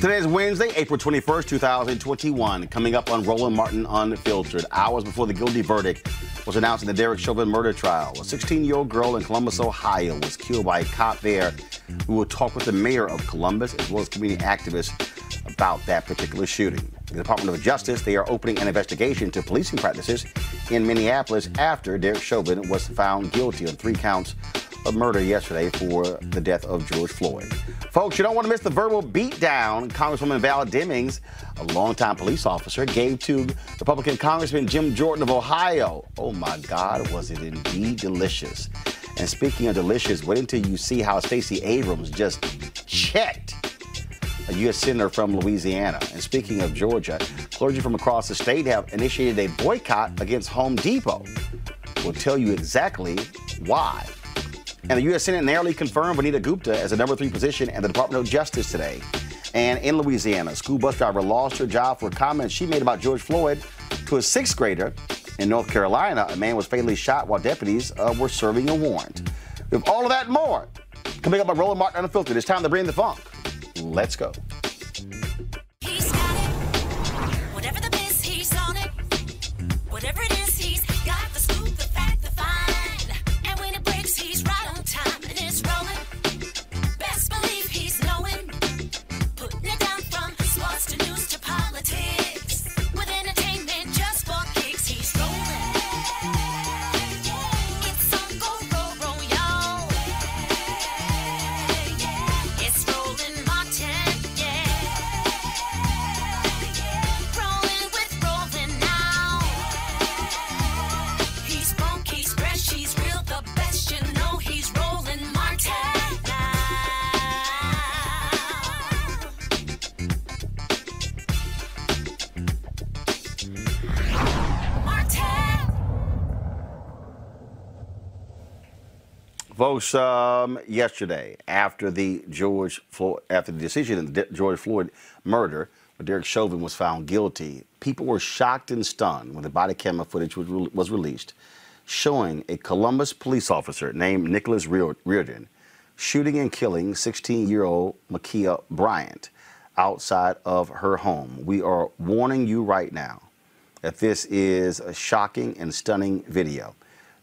Today is Wednesday, April 21st, 2021. Coming up on Roland Martin Unfiltered. Hours before the guilty verdict was announced in the Derek Chauvin murder trial. A 16 year old girl in Columbus, Ohio was killed by a cop there. We will talk with the mayor of Columbus as well as community activists about that particular shooting. The Department of Justice, they are opening an investigation into policing practices in Minneapolis after Derek Chauvin was found guilty on three counts of murder yesterday for the death of George Floyd. Folks, you don't want to miss the verbal beatdown Congresswoman Val Demings, a longtime police officer, gave to Republican Congressman Jim Jordan of Ohio. Oh my God, was it indeed delicious. And speaking of delicious, wait until you see how Stacey Abrams just checked a U.S. senator from Louisiana. And speaking of Georgia, clergy from across the state have initiated a boycott against Home Depot. We'll tell you exactly why. And the U.S. Senate narrowly confirmed Vanita Gupta as the number three position in the Department of Justice today. And in Louisiana, a school bus driver lost her job for comments she made about George Floyd to a sixth grader. In North Carolina, a man was fatally shot while deputies uh, were serving a warrant. With all of that and more, coming up on Roland Martin Unfiltered, it's time to bring the funk. Let's go. Um, yesterday, after the George Floyd, after the decision in the George Floyd murder, where Derek Chauvin was found guilty, people were shocked and stunned when the body camera footage was, re- was released, showing a Columbus police officer named Nicholas Reardon shooting and killing 16-year-old Ma'Khia Bryant outside of her home. We are warning you right now that this is a shocking and stunning video.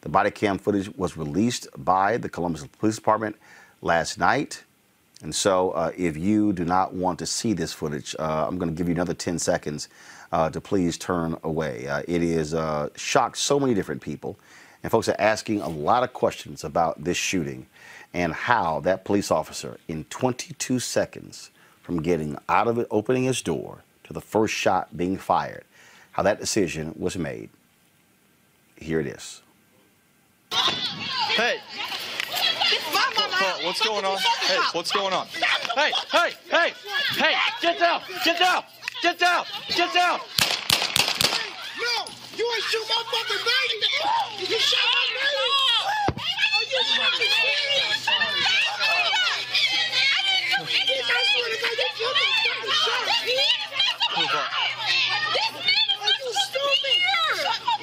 The body cam footage was released by the Columbus Police Department last night. And so, uh, if you do not want to see this footage, uh, I'm going to give you another 10 seconds uh, to please turn away. Uh, it is uh, shocked so many different people, and folks are asking a lot of questions about this shooting and how that police officer, in 22 seconds from getting out of it, opening his door to the first shot being fired, how that decision was made. Here it is. Hey. What's going on? Hey, what's going on? Hey, hey, hey, hey, get down, get down, get down, get down. No, you ain't shoot my fucking baby. You shot my baby. Are you fucking serious? I swear to God, you killed me fucking shot. Move on. Are you stupid?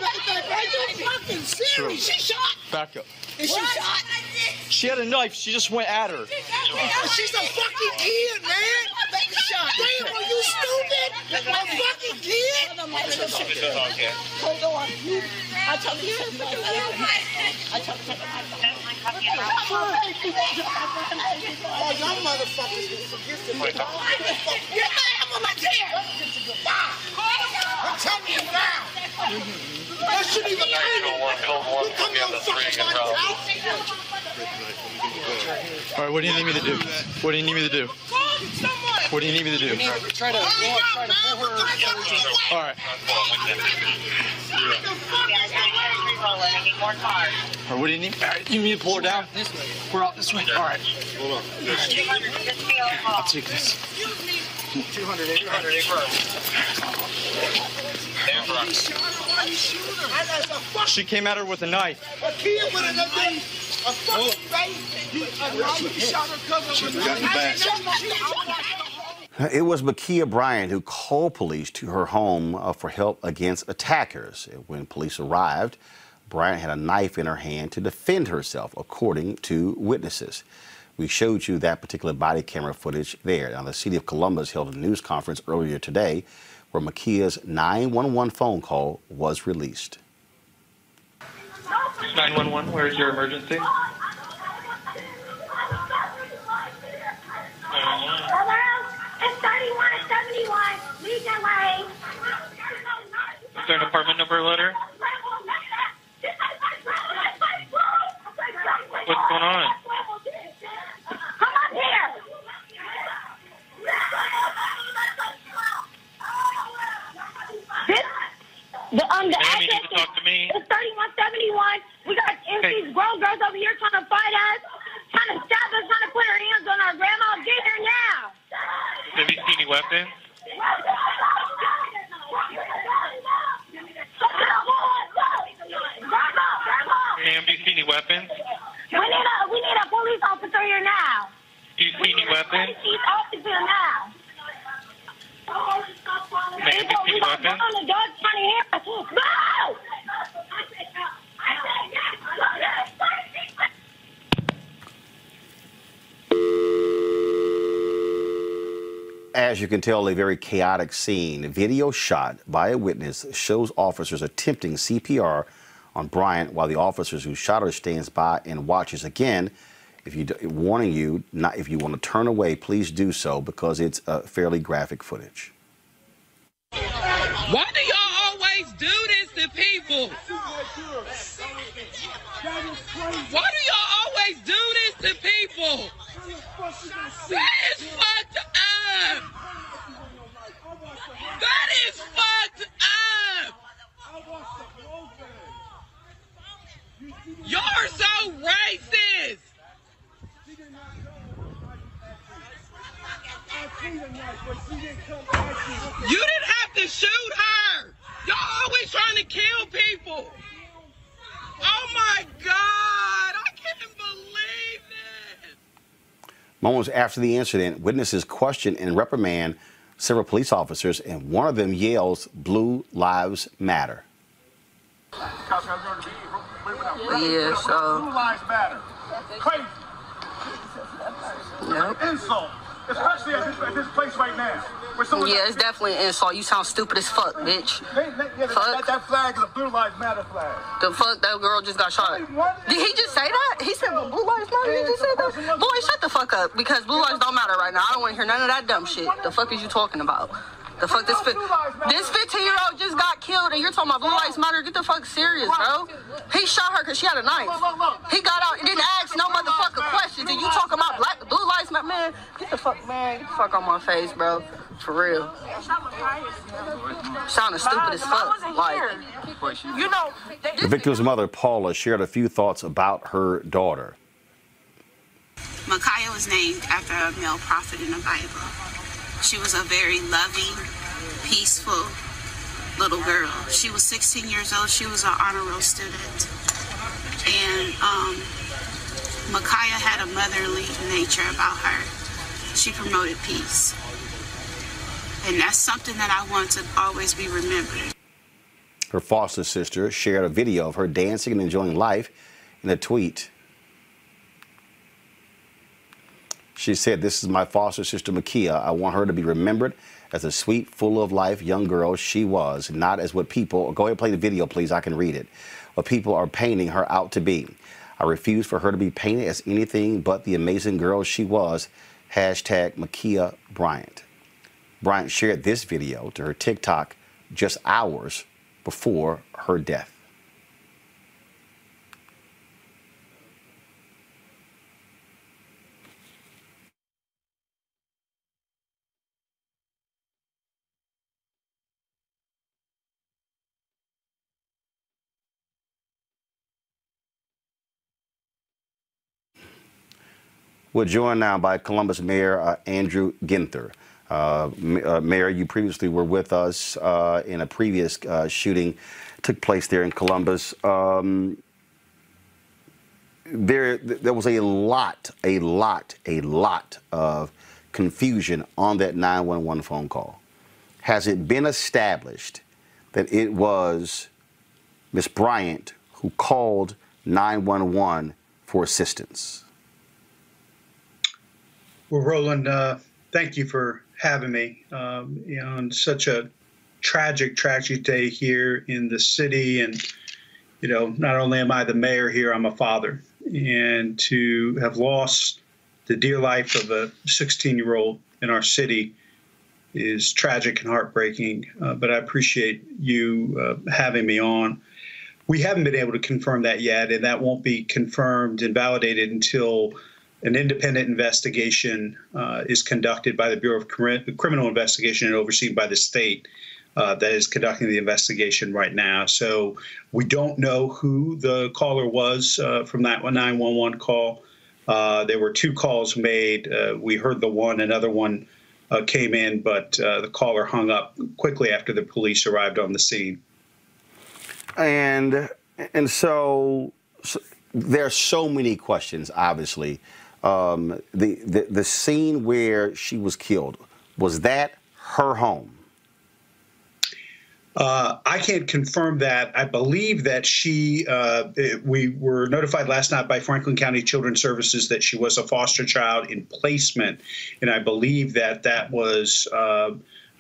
Look at that, are you fucking serious? She shot. Back up. Is she shot? She had a knife. She just went at her. She's a fucking kid, man. Damn, are you stupid? A fucking kid? Hold on. You, I told you to put your hand on. I told you to put your hand Oh, y'all motherfuckers gonna forget the You're mad on my chair. I'm telling you now. That shouldn't even matter. You come here and fucking try to out. All right, what do you need me to do? What do you need me to do? What do you need me to do? Try to, try to pull her. All right. All right, what do you need? All right, you need me to pull her down? This way. We're out this way. All right. Hold on. I'll take this. 200, 200. She came at her with a knife. A kid with a thing. A fucking. You, a knife. Shot her cousin with a knife. It was Ma'Khia Bryant who called police to her home uh, for help against attackers. When police arrived, Bryant had a knife in her hand to defend herself, according to witnesses. We showed you that particular body camera footage there. Now, the city of Columbus held a news conference earlier today where Ma'Khia's 911 phone call was released. 911, where's your emergency? Hello? It's 3171. Lead the. Is there an apartment number letter? What's going on? Come up here. This, the, um, the need address to talk to me. is 3171. We got these grown girls over here trying to fight us, trying to stab us, trying to put her hands on our grandma. Get here now. Have you seen any weapons? Ma'am, do you see any weapons? We need a we need a police officer here now. Do you see any weapons? Police officer now. Ma'am, do you see any weapons? On the dog As you can tell, a very chaotic scene. A video shot by a witness shows officers attempting CPR on Bryant while the officers who shot her stands by and watches. Again, if you warning you, not if you want to turn away, please do so because it's uh, fairly graphic footage. Why do y'all always do this to people? Why do y'all always do this to people? That is fucked up. That is fucked up. Are so racist. You didn't have to shoot her. Y'all always trying to kill people. Oh my God. I can't believe Moments after the incident, witnesses question and reprimand several police officers, and one of them yells, Blue Lives Matter. Yeah, so. Blue lives matter. Crazy. Yep. Insult. Especially at this, at this place right now. Yeah, it's definitely an insult. You sound stupid as fuck, bitch. They- they- yeah, that, that flag is a Blue Lives Matter flag. The fuck, that girl just got shot. Did he just say that? He said, well, blue lives matter. He just said that. Boy, shut the fuck up because blue lives don't matter right now. I don't want to hear none of that dumb shit. The fuck is you talking about? The fuck this fi- this 15 year old just got killed and you're talking about blue lives matter? Get the fuck serious, bro. He shot her because she had a knife. He got out and didn't ask no motherfucking questions. And you talking about black blue lives matter? Man, get the fuck, man, get the fuck on my face, bro. For real. Sounding stupid as fuck. Like, you know, The victim's mother, Paula, shared a few thoughts about her daughter. Micaiah was named after a male prophet in the Bible. She was a very loving, peaceful little girl. She was 16 years old. She was an honor roll student. And um, Micaiah had a motherly nature about her. She promoted peace. And that's something that I want to always be remembered. Her foster sister shared a video of her dancing and enjoying life in a tweet. She said, This is my foster sister, Ma'Khia. I want her to be remembered as a sweet, full of life young girl she was, not as what people, go ahead and play the video, please. I can read it. What people are painting her out to be. I refuse for her to be painted as anything but the amazing girl she was. Hashtag Ma'Khia Bryant. Bryant shared this video to her TikTok just hours before her death. We're joined now by Columbus Mayor uh, Andrew Ginther. Uh, uh, Mayor, you previously were with us uh, in a previous uh, shooting took place there in Columbus. Um, there, there was a lot, a lot, a lot of confusion on that 911 phone call. Has it been established that it was Miss Bryant who called 911 for assistance? Well, Roland, uh, thank you for having me. Um, you know, on such a tragic, tragic day here in the city, and you know, not only am I the mayor here, I'm a father, and to have lost the dear life of a 16-year-old in our city is tragic and heartbreaking. Uh, but I appreciate you uh, having me on. We haven't been able to confirm that yet, and that won't be confirmed and validated until an independent investigation uh, is conducted by the Bureau of Criminal Investigation and overseen by the state uh, that is conducting the investigation right now. So we don't know who the caller was uh, from that 911 call. Uh, there were two calls made. Uh, we heard the one, another one uh, came in, but the caller hung up quickly after the police arrived on the scene. And and so, so there are so many questions. Obviously, um, the, the the scene where she was killed was that her home. Uh, I can't confirm that. I believe that she, uh, it- we were notified last night by Franklin County Children's Services that she was a foster child in placement. And I believe that that was uh,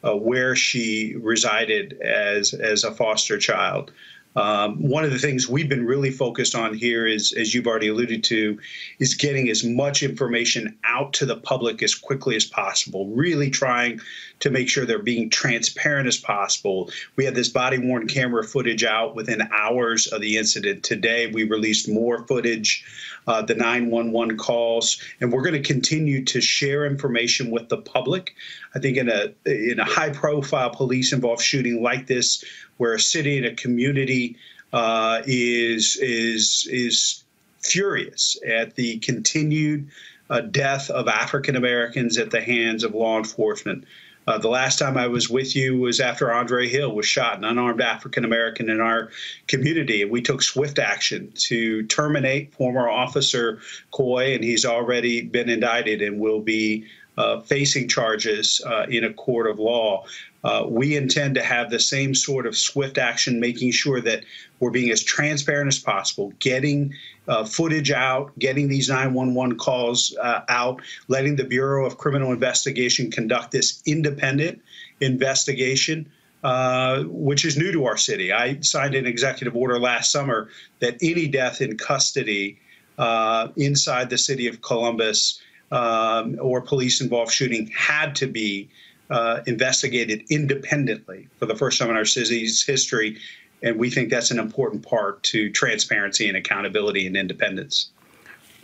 uh, where she resided as, as a foster child. Um, one of the things we've been really focused on here is, as you've already alluded to, is getting as much information out to the public as quickly as possible. Really trying to make sure they're being transparent as possible. We had this body worn camera footage out within hours of the incident. Today, we released more footage, uh, the 911 calls, and we're going to continue to share information with the public. I think in a in a high profile police involved shooting like this, where a city and a community uh, is is is furious at the continued uh, death of African Americans at the hands of law enforcement. Uh, the last time I was with you was after Andre Hill was shot, an unarmed African American in our community. And we took swift action to terminate former officer Coy, and he's already been indicted and will be uh, facing charges uh, in a court of law. Uh, we intend to have the same sort of swift action, making sure that we're being as transparent as possible, getting uh, footage out, getting these 911 calls uh, out, letting the Bureau of Criminal Investigation conduct this independent investigation. Uh, which is new to our city. I signed an executive order last summer that any death in custody uh, inside the city of Columbus um, or police involved shooting had to be uh, investigated independently for the first time in our city's history. And we think that's an important part to transparency and accountability and independence.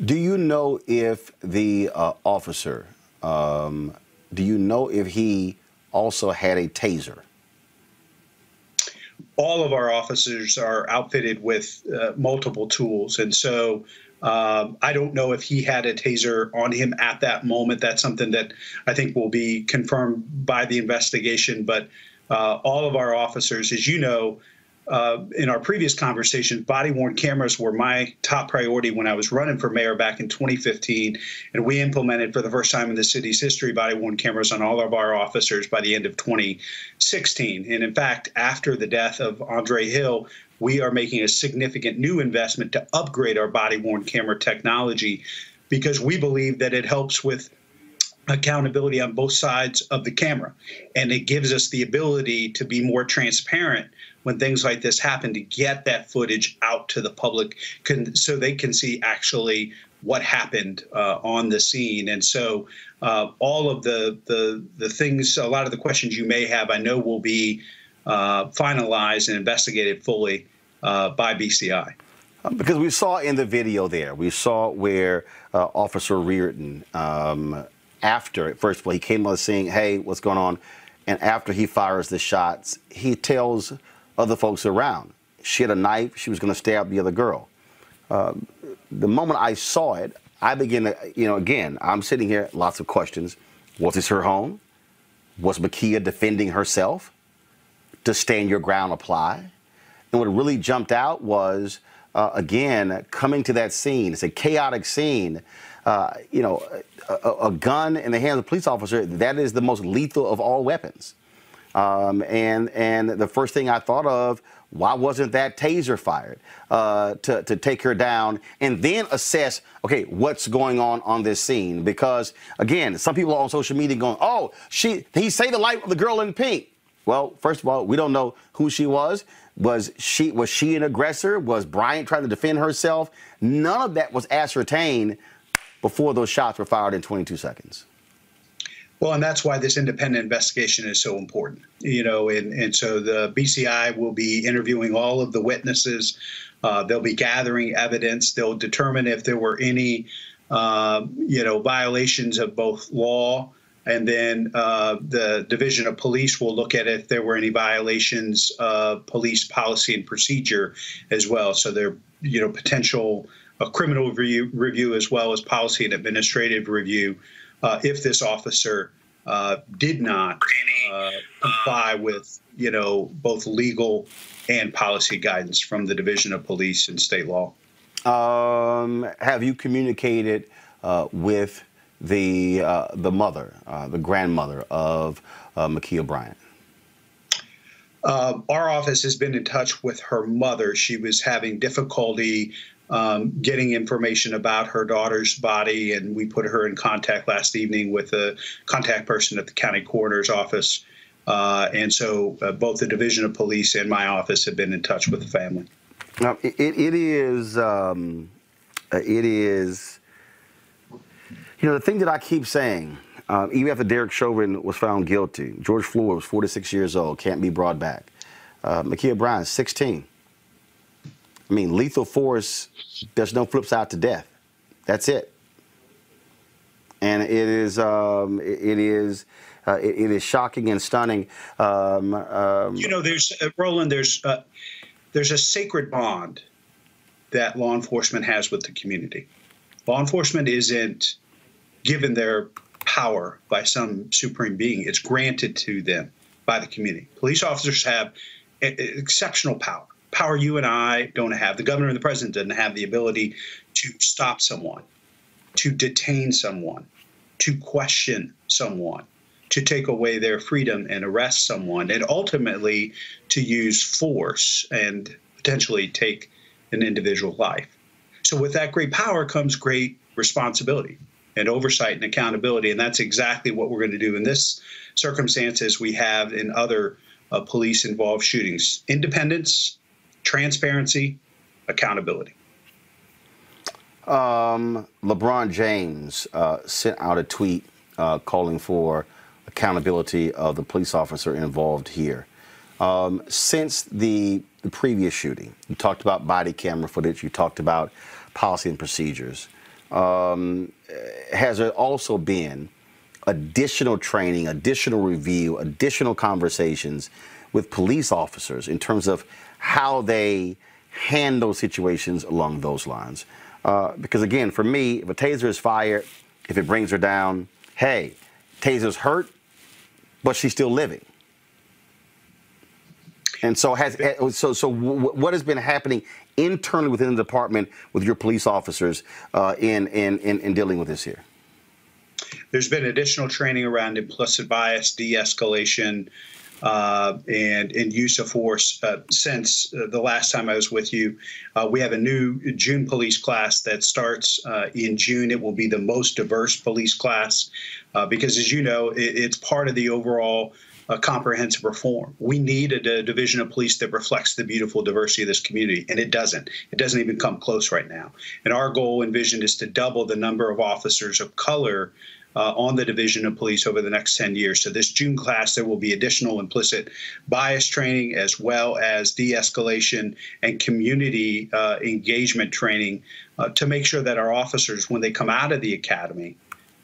Do you know if the uh, officer, um, do you know if he also had a taser? All of our officers are outfitted with uh, multiple tools. And so um, I don't know if he had a taser on him at that moment. That's something that I think will be confirmed by the investigation. But uh, all of our officers, as you know, uh, in our previous conversations, body worn cameras were my top priority when I was running for mayor back in 2015. And we implemented for the first time in the city's history body worn cameras on all of our officers by the end of 2016. And in fact, after the death of Andre Hill, we are making a significant new investment to upgrade our body worn camera technology because we believe that it helps with accountability on both sides of the camera. And it gives us the ability to be more transparent when things like this happen to get that footage out to the public so they can see actually what happened uh, on the scene. And so uh, all of the, the, the things, a lot of the questions you may have, I know will be finalized and investigated fully uh, by BCI. Because we saw in the video there, we saw where uh, Officer Reardon, um, after, first of all, he came on saying, hey, what's going on? And after he fires the shots, he tells other folks around. She had a knife. She was going to stab the other girl. Uh, the moment I saw it, I began to, you know, again, I'm sitting here, lots of questions. Was this her home? Was Ma'Khia defending herself? Does stand your ground apply? And what really jumped out was, uh, again, coming to that scene. It's a chaotic scene. Uh, you know, a, a, gun in the hands of a police officer, that is the most lethal of all weapons. Um, and and the first thing I thought of, why wasn't that taser fired uh, to, to take her down and then assess, okay, what's going on on this scene? Because again, some people on social media going, oh, she he say the light the girl in pink. Well, first of all, we don't know who she was. Was she was she an aggressor? Was Bryant trying to defend herself? None of that was ascertained before those shots were fired in 22 seconds. Well, and that's why this independent investigation is so important. You know, and, and so the BCI will be interviewing all of the witnesses. Uh, they'll be gathering evidence. They'll determine if there were any, uh, you know, violations of both law, and then uh, the Division of Police will look at if there were any violations of police policy and procedure as well. So there, you know, potential a criminal review, review as well as policy and administrative review uh, if this officer uh, did not uh, comply with, you know, both legal and policy guidance from the Division of Police and state law. Um, have you communicated uh, with the uh, the mother, uh, the grandmother of uh, Ma'Khia Bryant? our office has been in touch with her mother. She was having difficulty um, getting information about her daughter's body, and we put her in contact last evening with a contact person at the county coroner's office. Uh, and so uh, both the Division of Police and my office have been in touch with the family. Now, it, it is, um, uh, it is, you know, the thing that I keep saying, uh, even after Derek Chauvin was found guilty, George Floyd was 46 years old, can't be brought back. Uh, Ma'Khia Bryant, 16. I mean, lethal force, there's no flip side to death. That's it. And it is, um, it is, uh, it, it is shocking and stunning. Um, um, you know, there's uh, Roland. There's uh, there's a sacred bond that law enforcement has with the community. Law enforcement isn't given their power by some supreme being. It's granted to them by the community. Police officers have exceptional power, power you and I don't have. The governor and the president doesn't have the ability to stop someone, to detain someone, to question someone, to take away their freedom and arrest someone, and ultimately to use force and potentially take an individual life. So, with that great power comes great responsibility and oversight and accountability. And that's exactly what we're going to do in this circumstance as we have in other uh, police involved shootings independence, transparency, accountability. Um, LeBron James uh, sent out a tweet uh, calling for accountability of the police officer involved here. Um, since the, the, previous shooting, you talked about body camera footage, you talked about policy and procedures. Um, has there also been additional training, additional review, additional conversations with police officers in terms of how they handle situations along those lines? Uh, because again, for me, if a taser is fired, if it brings her down, hey, taser's hurt, but she's still living. And so, has so so what has been happening internally within the department with your police officers uh, in, in in in dealing with this here? There's been additional training around implicit bias, de-escalation, uh, and, and use of force uh, since uh, the last time I was with you. Uh, we have a new June police class that starts uh, in June. It will be the most diverse police class uh, because, as you know, it, it's part of the overall comprehensive reform. We need a, a, division of police that reflects the beautiful diversity of this community, and it doesn't. It doesn't even come close right now. And our goal and vision is to double the number of officers of color uh, on the Division of Police over the next 10 years. So, this June class, there will be additional implicit bias training as well as de escalation and community uh, engagement training uh, to make sure that our officers, when they come out of the academy,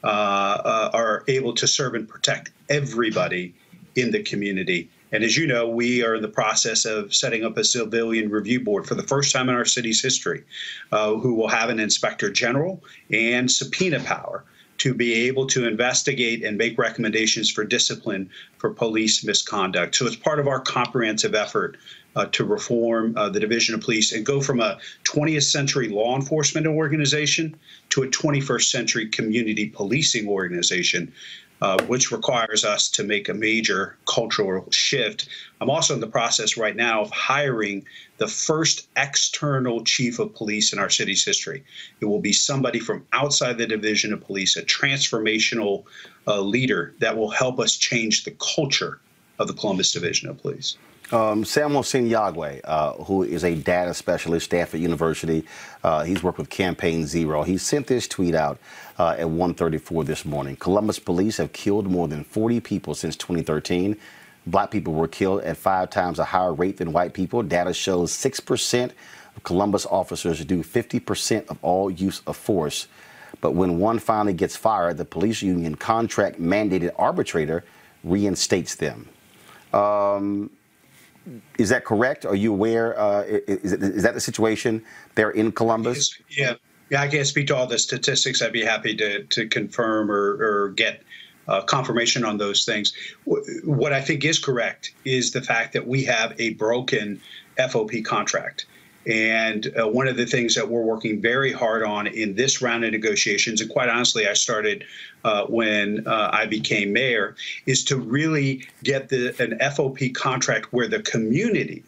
uh, uh, are able to serve and protect everybody in the community. And as you know, we are in the process of setting up a civilian review board for the first time in our city's history, uh, who will have an inspector general and subpoena power to be able to investigate and make recommendations for discipline for police misconduct. So it's part of our comprehensive effort uh, to reform uh, the Division of Police and go from a 20th century law enforcement organization to a 21st century community policing organization uh, which requires us to make a major cultural shift. I'm also in the process right now of hiring the first external chief of police in our city's history. It will be somebody from outside the division of police, a transformational uh, leader that will help us change the culture of the Columbus Division of Police. Um, Samuel Sinyangwe, uh, who is a data specialist, Stanford University, uh, he's worked with Campaign Zero. He sent this tweet out uh, at 1:34 this morning. Columbus police have killed more than 40 people since 2013. Black people were killed at five times a higher rate than white people. Data shows 6% of Columbus officers do 50% of all use of force. But when one finally gets fired, the police union contract mandated arbitrator reinstates them. Um, is that correct? Are you aware? Uh, is, is, that the situation there in Columbus? Yeah, yeah. I can't speak to all the statistics. I'd be happy to to confirm or, or get uh, confirmation on those things. What I think is correct is the fact that we have a broken FOP contract. And uh, one of the things that we're working very hard on in this round of negotiations, and quite honestly, I started uh, when uh, I became mayor, is to really get the, an FOP contract where the community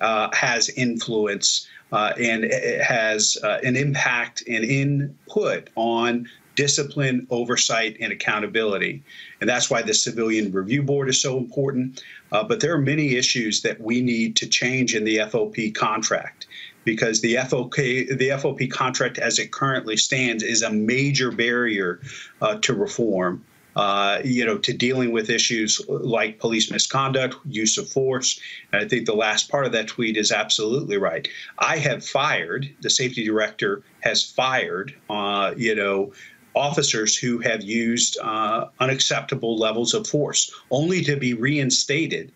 uh, has influence uh, and has uh, an impact and input on discipline, oversight, and accountability. And that's why the Civilian Review Board is so important. Uh, but there are many issues that we need to change in the FOP contract because the FOP the FOP contract as it currently stands is a major barrier uh, to reform. Uh, you know, to dealing with issues like police misconduct, use of force. And I think the last part of that tweet is absolutely right. I have fired, the safety director has fired, uh, you know, officers who have used uh, unacceptable levels of force, only to be reinstated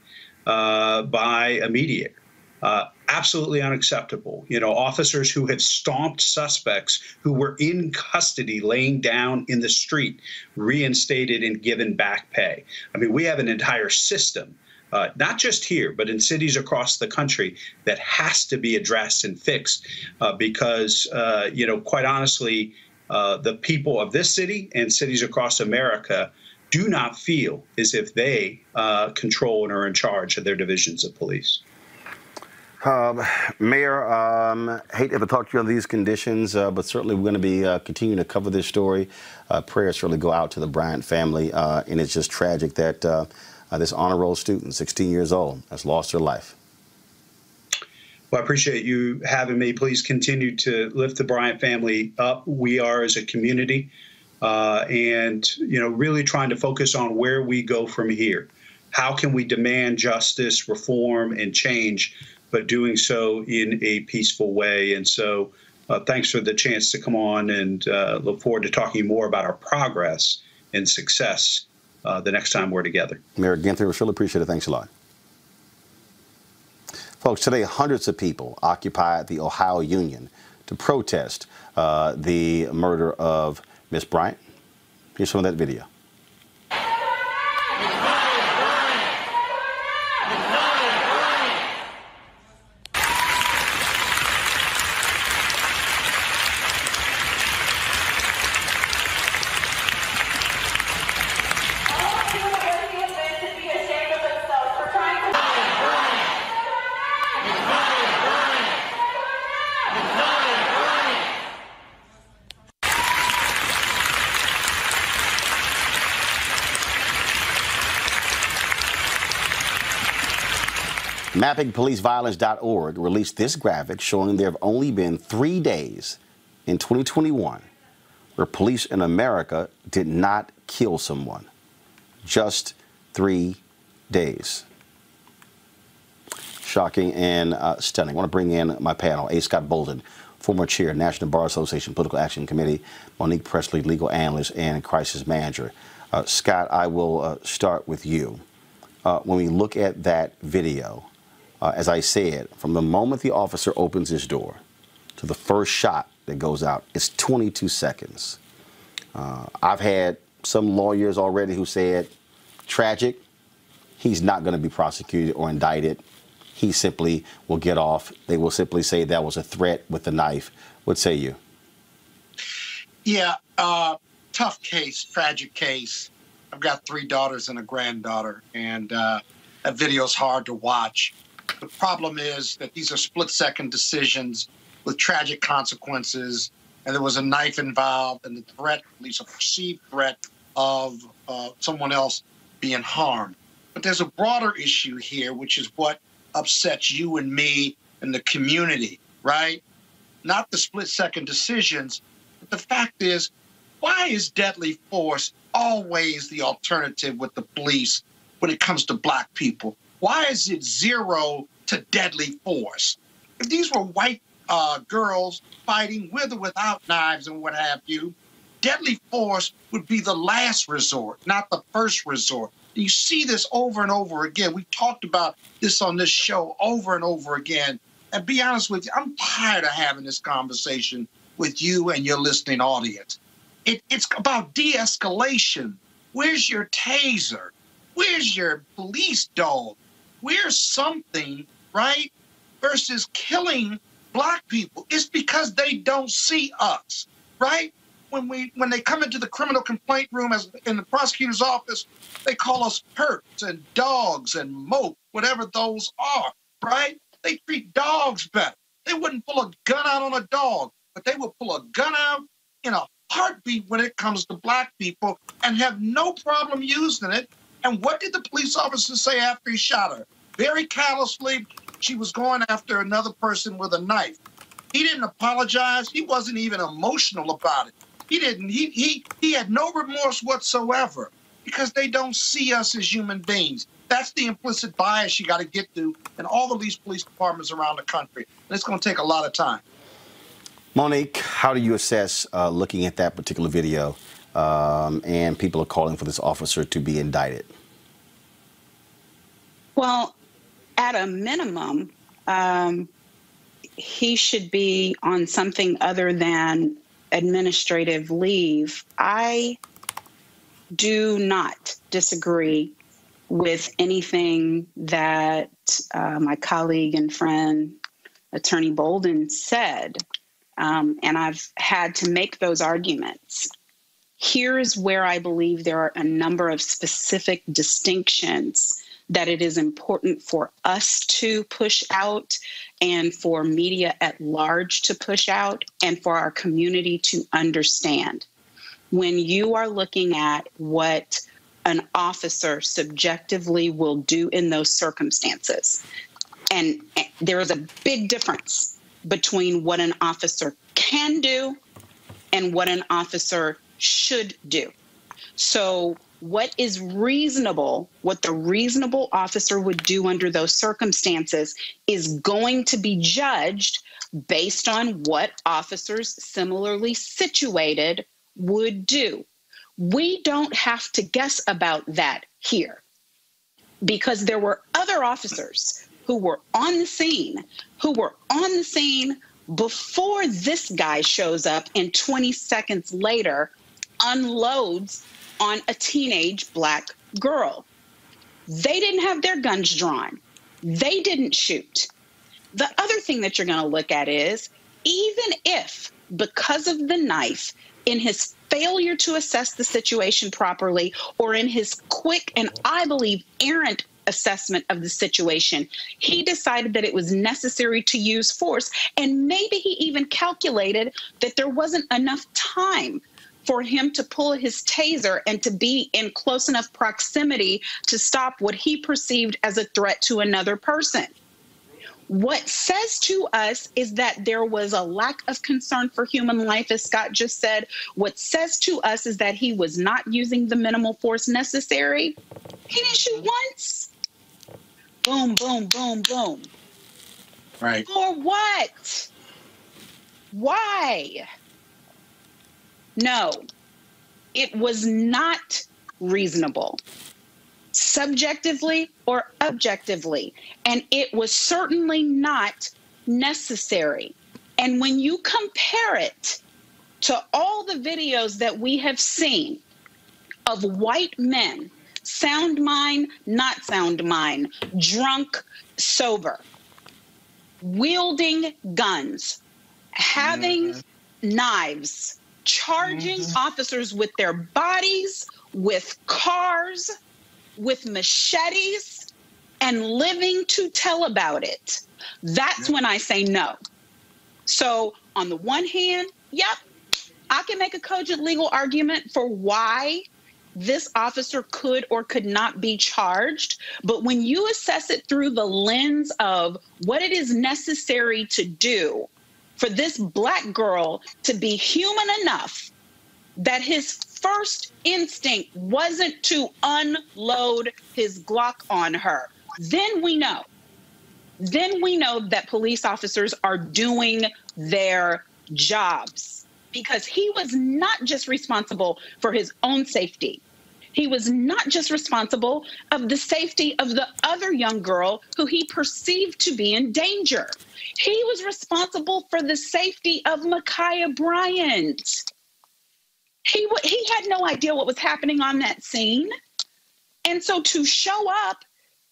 uh, by a mediator. Absolutely unacceptable. You know, officers who have stomped suspects who were in custody laying down in the street, reinstated and given back pay. I mean, we have an entire system. Uh, not just here, but in cities across the country, that has to be addressed and fixed uh, because, uh, you know, quite honestly, uh, the people of this city and cities across America do not feel as if they uh, control and are in charge of their divisions of police. Um, Mayor, um, hate to ever talk to you on these conditions, uh, but certainly we're going to be uh, continuing to cover this story. Uh, prayers certainly go out to the Bryant family, uh, and it's just tragic that uh, uh, this honor roll student, 16 years old, has lost her life. Well, I appreciate you having me. Please continue to lift the Bryant family up. We are as a community, and you know, really trying to focus on where we go from here. How can we demand justice, reform, and change? But doing so in a peaceful way. And so, uh, thanks for the chance to come on and uh, look forward to talking more about our progress and success uh, the next time we're together. Mayor Ginther, we really appreciate it. Thanks a lot. Folks, today hundreds of people occupied the Ohio Union to protest uh, the murder of Miss Bryant. Here's some of that video. MappingPoliceViolence.org released this graphic showing there have only been three days in 2021 where police in America did not kill someone. Just three days. Shocking and uh, stunning. I want to bring in my panel A. Scott Bolden, former chair, National Bar Association Political Action Committee, Monique Presley, legal analyst and crisis manager. Uh, Scott, I will uh, start with you. Uh, when we look at that video, uh, as I said, from the moment the officer opens his door to the first shot that goes out, it's 22 seconds. Uh, I've had some lawyers already who said, tragic, he's not going to be prosecuted or indicted. He simply will get off. They will simply say that was a threat with a knife. What say you? Yeah, uh, tough case, tragic case. I've got three daughters and a granddaughter, and uh, that video's hard to watch. The problem is that these are split second decisions with tragic consequences, and there was a knife involved, and the threat, at least a perceived threat, of uh, someone else being harmed. But there's a broader issue here, which is what upsets you and me and the community, right? Not the split second decisions, but the fact is, why is deadly force always the alternative with the police when it comes to black people? Why is it zero to deadly force? If these were white uh, girls fighting with or without knives and what have you, deadly force would be the last resort, not the first resort. You see this over and over again. We've talked about this on this show over and over again. And be honest with you, I'm tired of having this conversation with you and your listening audience. It, it's about de escalation. Where's your taser? Where's your police dog? Where's something, right? Versus killing black people. It's because they don't see us, right? When we when they come into the criminal complaint room as in the prosecutor's office, they call us perps and dogs and mope, whatever those are, right? They treat dogs better. They wouldn't pull a gun out on a dog, but they will pull a gun out in a heartbeat when it comes to black people and have no problem using it. And what did the police officer say after he shot her? Very callously, she was going after another person with a knife. He didn't apologize. He wasn't even emotional about it. He didn't. He he he had no remorse whatsoever because they don't see us as human beings. That's the implicit bias you got to get to in all of these police departments around the country. And it's going to take a lot of time. Monique, how do you assess uh, looking at that particular video um, and people are calling for this officer to be indicted? Well, at a minimum, um, he should be on something other than administrative leave. I do not disagree with anything that uh, my colleague and friend, Attorney Bolden, said. Um, and I've had to make those arguments. Here's where I believe there are a number of specific distinctions that it is important for us to push out and for media at large to push out and for our community to understand. When you are looking at what an officer subjectively will do in those circumstances, and there is a big difference between what an officer can do and what an officer should do. So, what is reasonable, what the reasonable officer would do under those circumstances, is going to be judged based on what officers similarly situated would do. We don't have to guess about that here because there were other officers who were on the scene, who were on the scene before this guy shows up and 20 seconds later unloads on a teenage black girl. They didn't have their guns drawn, they didn't shoot. The other thing that you're going to look at is even if, because of the knife, in his failure to assess the situation properly, or in his quick and I believe errant assessment of the situation, he decided that it was necessary to use force. And maybe he even calculated that there wasn't enough time for him to pull his taser and to be in close enough proximity to stop what he perceived as a threat to another person. What says to us is that there was a lack of concern for human life, as Scott just said. What says to us is that he was not using the minimal force necessary. He didn't shoot once. Boom, boom, boom, boom. Right. For what? Why? No, it was not reasonable, subjectively or objectively. And it was certainly not necessary. And when you compare it to all the videos that we have seen of white men, sound mind, not sound mind, drunk, sober, wielding guns, having mm-hmm. knives, charging mm-hmm. officers with their bodies, with cars, with machetes, and living to tell about it. That's when I say no. So, on the one hand, yep, I can make a cogent legal argument for why this officer could or could not be charged. But when you assess it through the lens of what it is necessary to do for this black girl to be human enough that his first instinct wasn't to unload his Glock on her, then we know. Then we know that police officers are doing their jobs because he was not just responsible for his own safety. He was not just responsible of the safety of the other young girl who he perceived to be in danger. He was responsible for the safety of Ma'Khia Bryant. He, he had no idea what was happening on that scene. And so to show up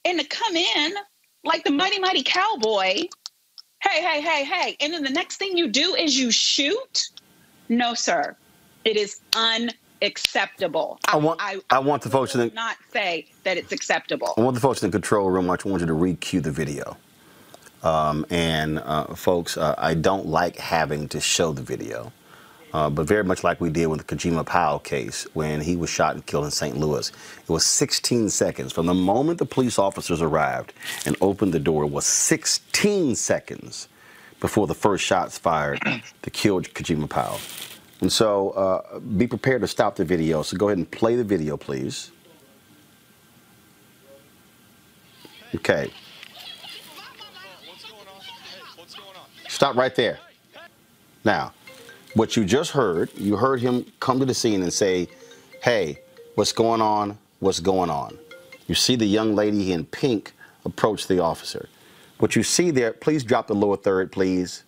and to come in like the mighty, mighty cowboy, hey, hey, hey, hey, and then the next thing you do is you shoot? No, sir. It is unacceptable. I want, I, want the folks the, not say that it's acceptable. I want the folks in the control room. I want you to re-cue the video. Um, and uh, folks, uh, I don't like having to show the video, uh, but very much like we did with the Kajieme Powell case when he was shot and killed in St. Louis. It was 16 seconds from the moment the police officers arrived and opened the door. It was 16 seconds before the first shots fired to kill Kajieme Powell. And so uh, be prepared to stop the video. So go ahead and play the video, please. Okay. Stop right there. Now, what you just heard, you heard him come to the scene and say, Hey, what's going on? What's going on? You see the young lady in pink approach the officer. What you see there, please drop the lower third, please.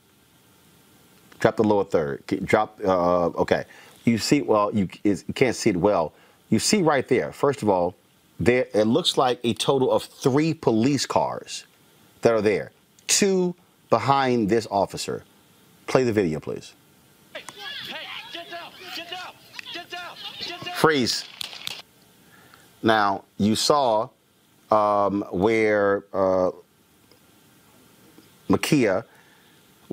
Drop the lower third. Drop. Uh, okay. You see. Well, you, is, you can't see it well. You see right there. First of all, there it looks like a total of three police cars that are there. Two behind this officer. Play the video, please. Freeze. Now you saw um, where uh, Ma'Khia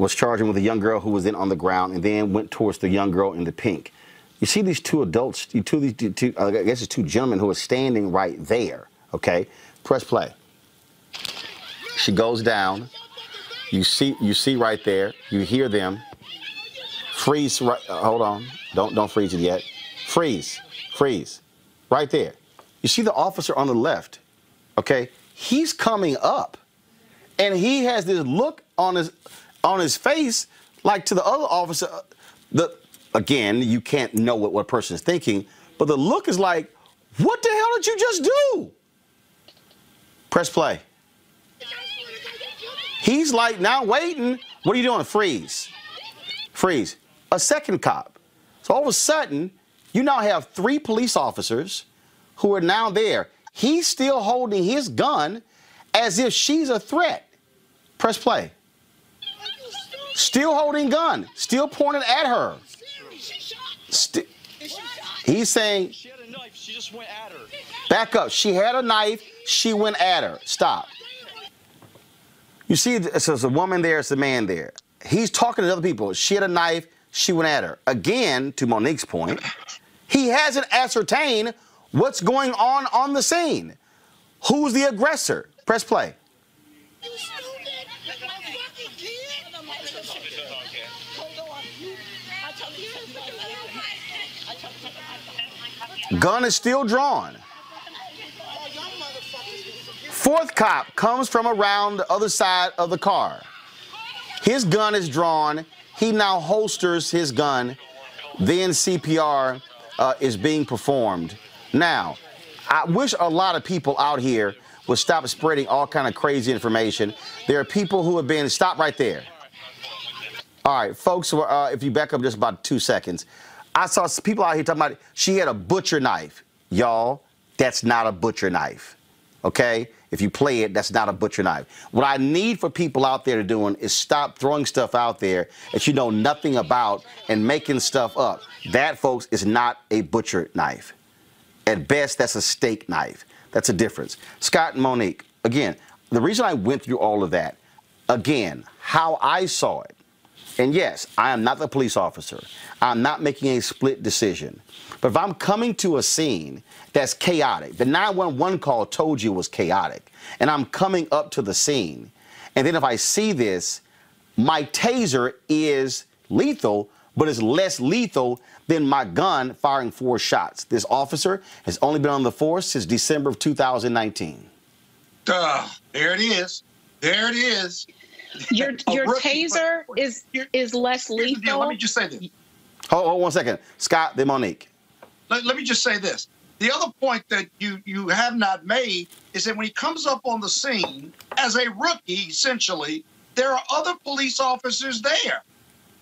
was charging with a young girl who was then on the ground and then went towards the young girl in the pink. You see these two adults, you two, these two, two, I guess it's two gentlemen who are standing right there. Okay, press play. She goes down. You see, you see right there. You hear them. Freeze. Right. uh, hold on. Don't don't freeze it yet. Freeze. Freeze. Right there. You see the officer on the left. Okay, he's coming up, and he has this look on his on his face like to the other officer. uh, The again, you can't know what what person is thinking, but the look is like, what the hell did you just do? Press play. He's like now waiting. What are you doing? Freeze. Freeze. A second cop. So all of a sudden, you now have three police officers who are now there. He's still holding his gun as if she's a threat. Press play. Still holding gun, still pointed at her. Sti- he's saying, She had a knife. She just went at her. back up. She had a knife. She went at her. Stop. You see, it's there's a woman there, it's a man there. He's talking to other people. She had a knife. She went at her. Again, to Monique's point, he hasn't ascertained what's going on on the scene. Who's the aggressor? Press play. Gun is still drawn. Fourth cop comes from around the other side of the car. His gun is drawn. He now holsters his gun. Then CPR uh, is being performed. Now, I wish a lot of people out here would stop spreading all kind of crazy information. There are people who have been stop right there. All right, folks, uh, if you back up just about two seconds, I saw people out here talking about she had a butcher knife. Y'all, that's not a butcher knife. Okay? If you play it, that's not a butcher knife. What I need for people out there to doing is stop throwing stuff out there that you know nothing about and making stuff up. That, folks, is not a butcher knife. At best, that's a steak knife. That's a difference. Scott and Monique, again, the reason I went through all of that, again, how I saw it, and yes, I am not the police officer. I'm not making a split decision. But if I'm coming to a scene that's chaotic, the 911 call told you was chaotic, and I'm coming up to the scene, and then if I see this, my taser is lethal, but it's less lethal than my gun firing four shots. This officer has only been on the force since December of 2019. Duh. There it is. There it is. Your A your rookie, taser is is less Here's the deal. lethal. Let me just say this. Hold, hold one second. Scott, then Monique. Let, let me just say this. The other point that you you have not made is that when he comes up on the scene as a rookie, essentially, there are other police officers there,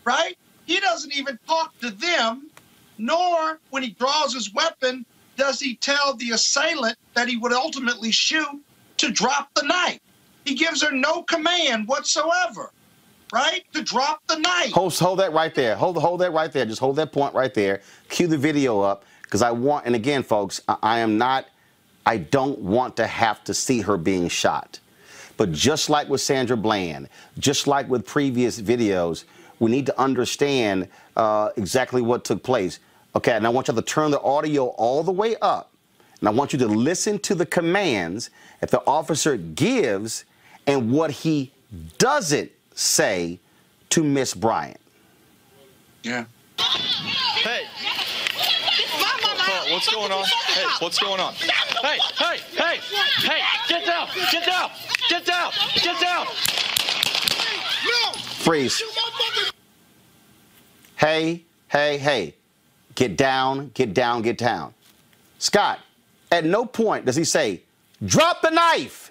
right? He doesn't even talk to them, nor when he draws his weapon does he tell the assailant that he would ultimately shoot to drop the knife. He gives her no command whatsoever, right? To drop the knife. Hold, hold that right there. Hold, hold that right there. Just hold that point right there. Cue the video up because I want, and again, folks, I, I am not, I don't want to have to see her being shot. But just like with Sandra Bland, just like with previous videos, we need to understand uh, exactly what took place. Okay, and I want you to turn the audio all the way up, and I want you to listen to the commands that the officer gives and what he doesn't say to Miss Bryant. Yeah. Hey. What's going on? Hey, what's going on? Hey, hey, hey, hey, get down, get down, get down, get down. Freeze. Hey, hey, hey. Get down, get down, get down. Scott, at no point does he say, drop the knife.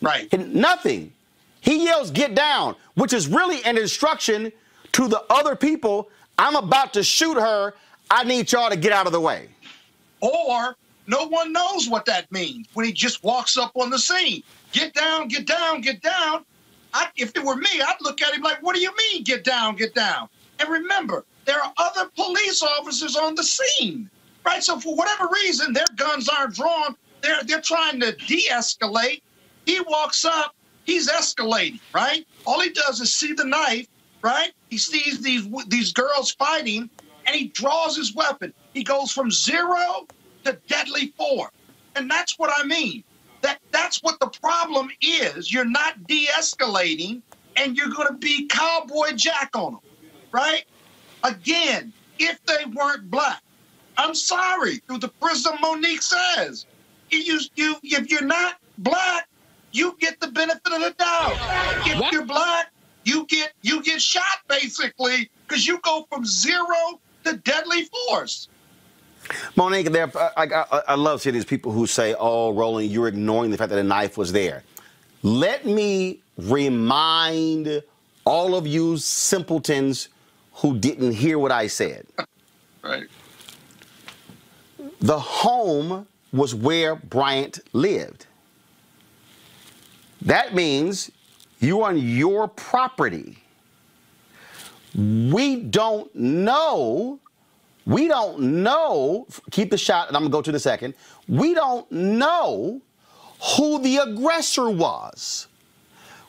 Right. Nothing. He yells, get down, which is really an instruction to the other people. I'm about to shoot her. I need y'all to get out of the way. Or no one knows what that means when he just walks up on the scene. Get down, get down, get down. I, if it were me, I'd look at him like, what do you mean, get down, get down? And remember, there are other police officers on the scene, right? So for whatever reason, their guns aren't drawn. They're they're trying to de-escalate. He walks up, he's escalating, right? All he does is see the knife, right? He sees these these girls fighting, and he draws his weapon. He goes from zero to deadly four, and that's what I mean. That that's what the problem is. You're not de-escalating, and you're going to be cowboy jack on them, right? Again, if they weren't black, I'm sorry. Through the prism Monique says, you you if you're not black, you get the benefit of the doubt. If you're black, you get you get shot basically because you go from zero to deadly force. Monique, there, uh, I, I, I love seeing these people who say, "Oh, Roland, you're ignoring the fact that a knife was there." Let me remind all of you simpletons who didn't hear what I said. Right. The home was where Bryant lived. That means you on your property. We don't know. We don't know. Keep the shot, and I'm gonna go to the second. We don't know who the aggressor was.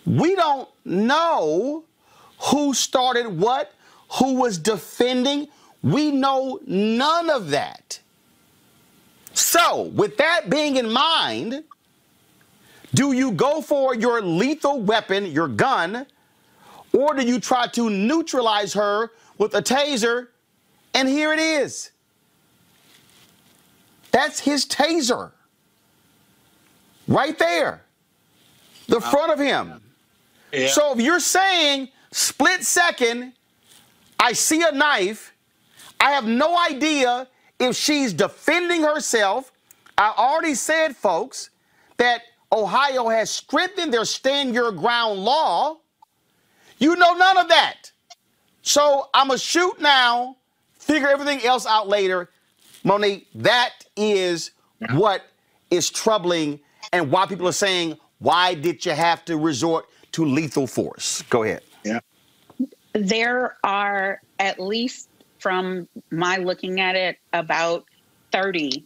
We don't know who started what, who was defending. We know none of that. So, with that being in mind, do you go for your lethal weapon, your gun, or do you try to neutralize her with a taser? And here it is. That's his taser. Right there. The front of him. Yeah. So if you're saying split second, I see a knife, I have no idea if she's defending herself. I already said, folks, that Ohio has strengthened their stand your ground law. You know none of that. So I'm going to shoot now, figure everything else out later. Monique, that is what is troubling and why people are saying, why did you have to resort to lethal force? Go ahead. Yeah. There are at least from my looking at it about 30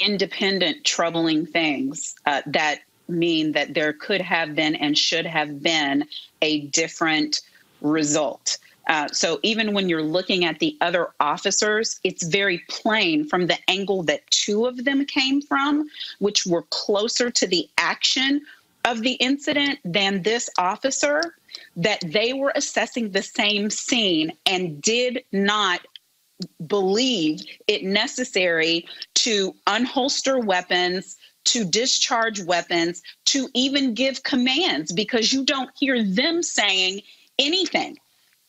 independent troubling things uh, that mean that there could have been and should have been a different result. Uh, so even when you're looking at the other officers, it's very plain from the angle that two of them came from, which were closer to the action of the incident than this officer, that they were assessing the same scene and did not believe it necessary to unholster weapons to discharge weapons to even give commands because you don't hear them saying anything.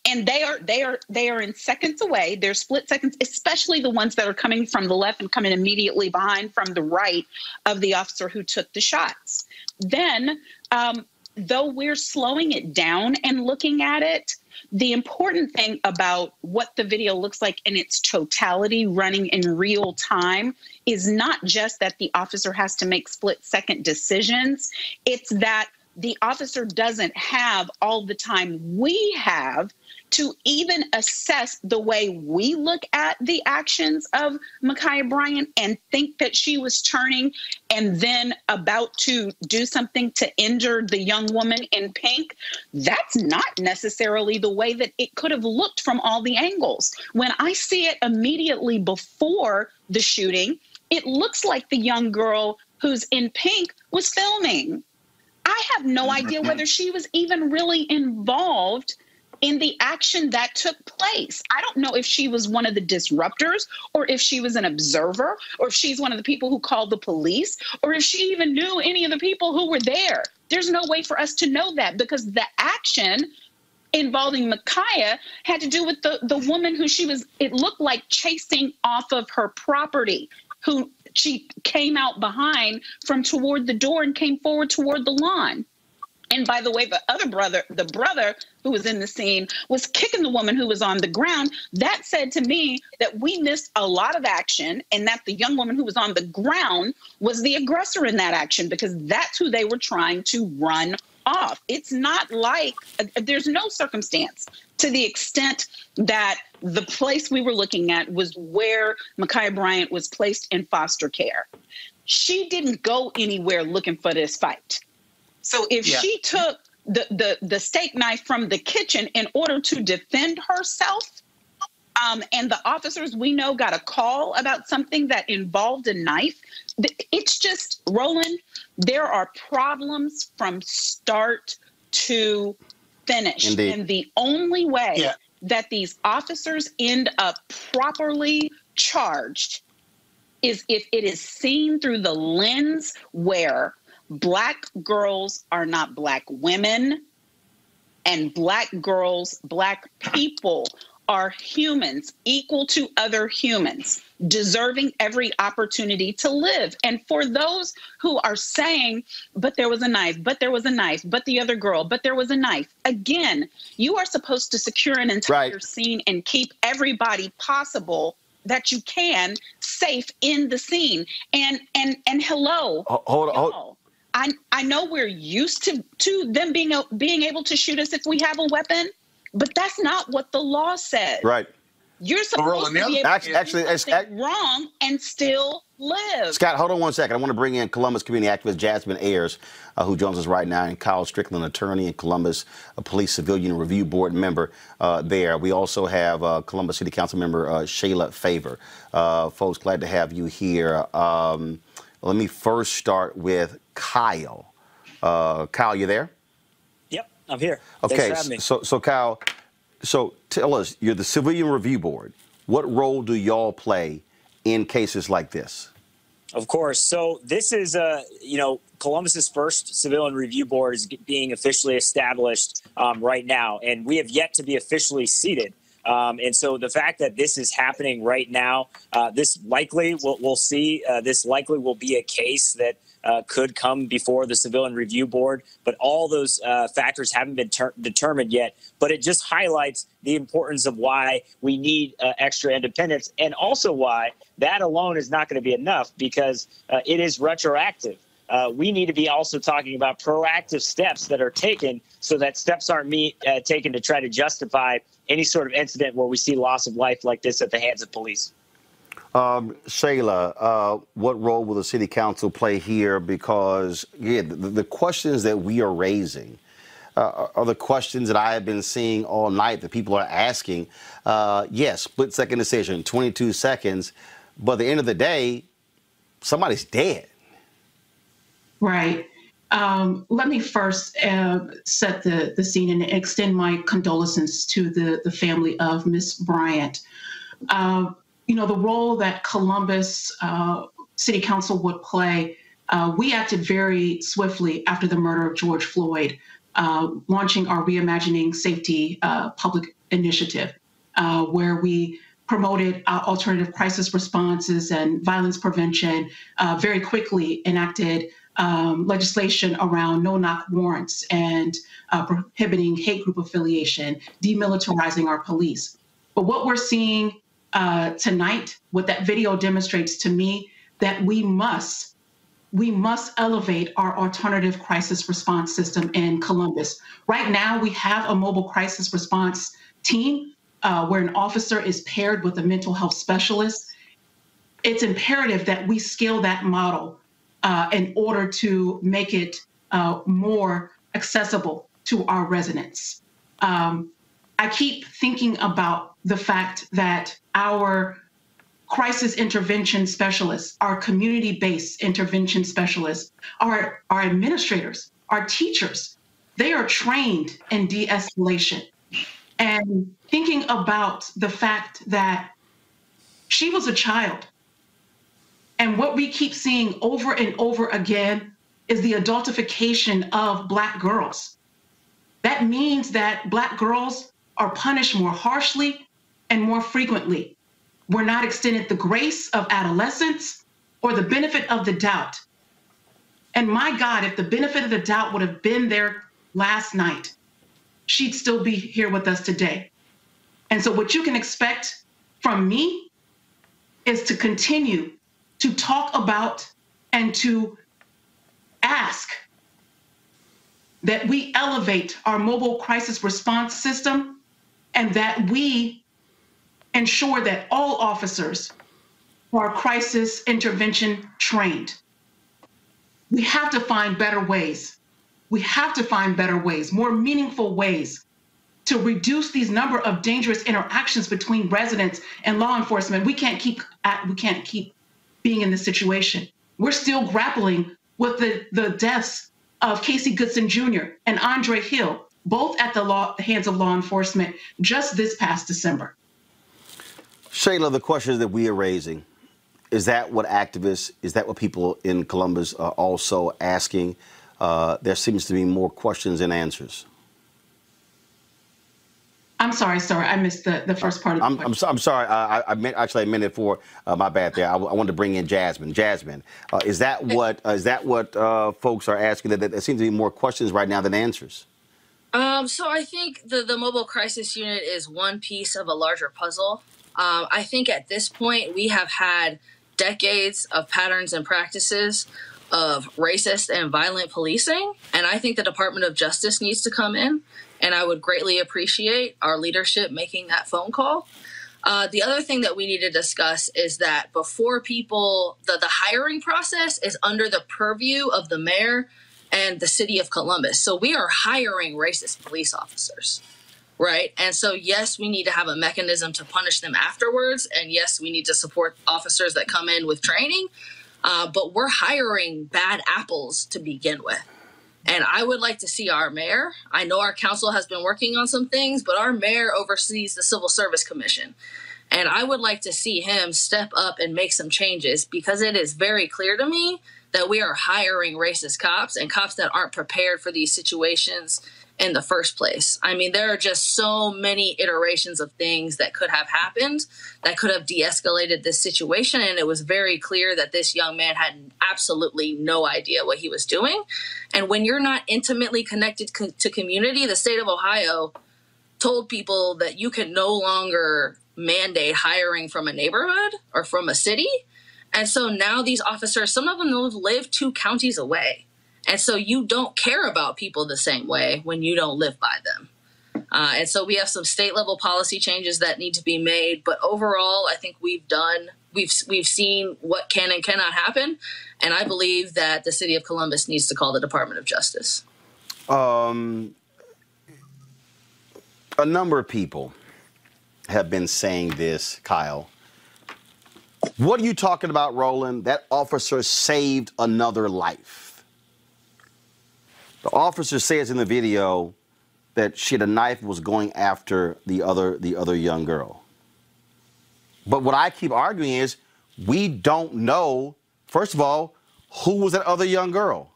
And they are they are they are in seconds away. They're split seconds especially the ones that are coming from the left and coming immediately behind from the right of the officer who took the shots. Then um, though we're slowing it down and looking at it the important thing about what the video looks like in its totality running in real time is not just that the officer has to make split second decisions it's that the officer doesn't have all the time we have to even assess the way we look at the actions of Ma'Khia Bryant and think that she was turning and then about to do something to injure the young woman in pink. That's not necessarily the way that it could have looked from all the angles. When I see it immediately before the shooting, it looks like the young girl who's in pink was filming. I have no idea mm-hmm. whether she was even really involved in the action that took place. I don't know if she was one of the disruptors or if she was an observer or if she's one of the people who called the police or if she even knew any of the people who were there. There's no way for us to know that because the action involving Ma'Khia had to do with the, the woman who she was, it looked like chasing off of her property, who she came out behind from toward the door and came forward toward the lawn. And by the way, the other brother, the brother who was in the scene, was kicking the woman who was on the ground. That said to me that we missed a lot of action and that the young woman who was on the ground was the aggressor in that action because that's who they were trying to run off. It's not like uh, there's no circumstance to the extent that the place we were looking at was where Ma'Khia Bryant was placed in foster care. She didn't go anywhere looking for this fight. So if Yeah. she took the, the the steak knife from the kitchen in order to defend herself, um, and the officers we know got a call about something that involved a knife, it's just Roland. There are problems from start to finish, Indeed. and the only way Yeah. that these officers end up properly charged is if it is seen through the lens where black girls are not black women and black girls, black people are humans equal to other humans, deserving every opportunity to live. And for those who are saying, but there was a knife, but there was a knife, but the other girl, but there was a knife, again, you are supposed to secure an entire scene and keep everybody possible that you can safe in the scene. And and and hello, Hold on. Hold, y'all, I I know we're used to to them being a, being able to shoot us if we have a weapon, but that's not what the law says. right. You're supposed to be able Actually- to actually, do it's- something wrong and still live. Scott, hold on one second. I want to bring in Columbus community activist Jasmine Ayers, uh, who joins us right now, and Kyle Strickland, attorney in Columbus, a police civilian review board member uh, there. We also have uh, Columbus City Council member uh, Shayla Favor. Uh, folks, glad to have you here. Um, let me first start with Kyle. Uh, Kyle, you there? Yep, I'm here. Okay, for me. so so Kyle, so tell us, you're the Civilian Review Board. What role do y'all play in cases like this? Of course. So this is, uh, you know, Columbus's first civilian review board is being officially established um, right now, and we have yet to be officially seated. Um, and so the fact that this is happening right now, uh, this likely we'll, we'll see. Uh, this likely will be a case that uh, could come before the civilian review board, but all those uh, factors haven't been ter- determined yet. But it just highlights the importance of why we need uh, extra independence, and also why that alone is not going to be enough because uh, it is retroactive. Uh, we need to be also talking about proactive steps that are taken so that steps aren't uh, taken to try to justify any sort of incident where we see loss of life like this at the hands of police. Um, Shayla, uh, what role will the city council play here? Because yeah, the, the questions that we are raising uh, are the questions that I have been seeing all night that people are asking. Uh, yes, split second decision, 22 seconds, but at the end of the day, somebody's dead. Right. Um, let me first uh, set the, the scene and extend my condolences to the, the family of Miss Bryant. Uh, you know, the role that Columbus uh, City Council would play, uh, we acted very swiftly after the murder of George Floyd, uh, launching our Reimagining Safety uh, public initiative, where we promoted uh, alternative crisis responses and violence prevention, uh, very quickly enacted um, legislation around no knock warrants and uh, prohibiting hate group affiliation, demilitarizing our police. But what we're seeing uh, tonight, what that video demonstrates to me, that we must, we must elevate our alternative crisis response system in Columbus. Right now, we have a mobile crisis response team uh, where an officer is paired with a mental health specialist. It's imperative that we scale that model uh, in order to make it uh, more accessible to our residents. Um, I keep thinking about the fact that our crisis intervention specialists, our community based intervention specialists, our, our administrators, our teachers, they are trained in de escalation. And thinking about the fact that she was a child and what we keep seeing over and over again is the adultification of Black girls. That means that Black girls are punished more harshly and more frequently. We're not extended the grace of adolescence or the benefit of the doubt. And my God, if the benefit of the doubt would have been there last night, she'd still be here with us today. And so, what you can expect from me is to continue to talk about and to ask that we elevate our mobile crisis response system and that we ensure that all officers are crisis intervention trained. We have to find better ways. We have to find better ways, more meaningful ways to reduce these number of dangerous interactions between residents and law enforcement. We can't keep we can't keep being in this situation. We're still grappling with the, the deaths of Casey Goodson Jr. and Andre Hill, both at the law, hands of law enforcement just this past December. Shayla, the questions that we are raising, is that what activists, is that what people in Columbus are also asking? Uh, there seems to be more questions than answers. I'm sorry, sir. I missed the, the first part of the I'm, question. I'm, so, I'm sorry. I, I- I meant actually I meant it for uh, my bad there. I wanted to bring in Jasmine. Jasmine, uh, is that what uh, is that what uh, folks are asking? That, that there seems to be more questions right now than answers. Um, so I think the, the mobile crisis unit is one piece of a larger puzzle. Um, I think at this point we have had decades of patterns and practices of racist and violent policing, and I think the Department of Justice needs to come in. And I would greatly appreciate our leadership making that phone call. Uh, the other thing that we need to discuss is that before people, the, the hiring process is under the purview of the mayor and the city of Columbus. So we are hiring racist police officers, right? And so, yes, we need to have a mechanism to punish them afterwards. And yes, we need to support officers that come in with training. Uh, but we're hiring bad apples to begin with. And I would like to see our mayor. I know our council has been working on some things, but our mayor oversees the Civil Service Commission. And I would like to see him step up and make some changes because it is very clear to me that we are hiring racist cops and cops that aren't prepared for these situations in the first place. I mean, there are just so many iterations of things that could have happened that could have de escalated this situation. And it was very clear that this young man had absolutely no idea what he was doing. And when you're not intimately connected co- to community, the state of Ohio told people that you can no longer mandate hiring from a neighborhood or from a city. And so now these officers, some of them live two counties away. And so you don't care about people the same way when you don't live by them. Uh, and so we have some state level policy changes that need to be made. But overall, I think we've done, we've, we've seen what can and cannot happen. And I believe that the city of Columbus needs to call the Department of Justice. Um, a number of people have been saying this, Kyle. What are you talking about, Roland? That officer saved another life. The officer says in the video that she had a knife was going after the other the other young girl. But what I keep arguing is we don't know, first of all, who was that other young girl?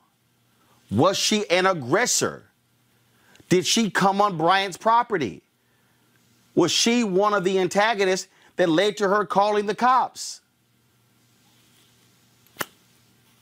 Was she an aggressor? Did she come on Bryant's property? Was she one of the antagonists that led to her calling the cops?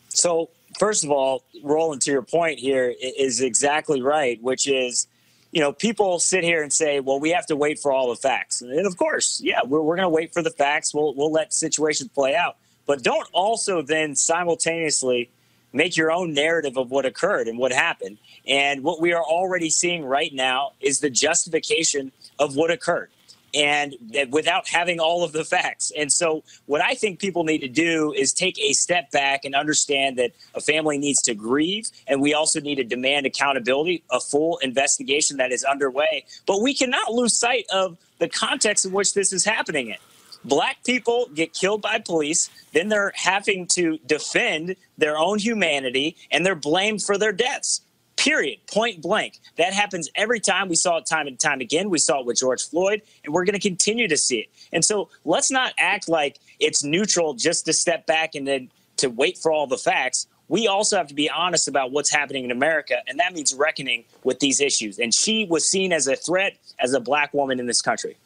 So, first of all, Roland, to your point here is exactly right, which is, you know, people sit here and say, well, we have to wait for all the facts. And of course, yeah, we're, we're going to wait for the facts. We'll, we'll let situations play out. But don't also then simultaneously make your own narrative of what occurred and what happened. And what we are already seeing right now is the justification of what occurred and without having all of the facts. And so, what I think people need to do is take a step back and understand that a family needs to grieve, and we also need to demand accountability, a full investigation that is underway. But we cannot lose sight of the context in which this is happening in. Black people get killed by police, then they're having to defend their own humanity, and they're blamed for their deaths period, point blank. That happens every time. We saw it time and time again. We saw it with George Floyd, and we're going to continue to see it. And so let's not act like it's neutral just to step back and then to wait for all the facts. We also have to be honest about what's happening in America, and that means reckoning with these issues. And she was seen as a threat as a black woman in this country.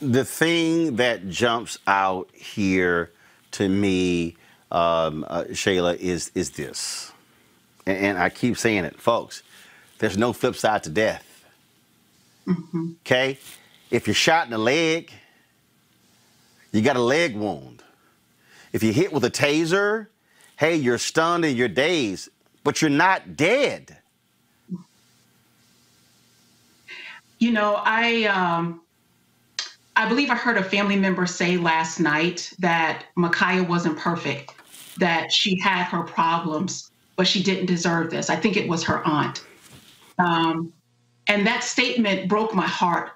The thing that jumps out here to me, um, uh, Shayla, is is this, and, and I keep saying it, folks. There's no flip side to death. Mm-hmm. Okay? If you're shot in the leg, you got a leg wound. If you hit with a taser, hey, you're stunned and you're dazed, but you're not dead. You know, I um, I believe I heard a family member say last night that Ma'Khia wasn't perfect, that she had her problems, but she didn't deserve this. I think it was her aunt. Um, and that statement broke my heart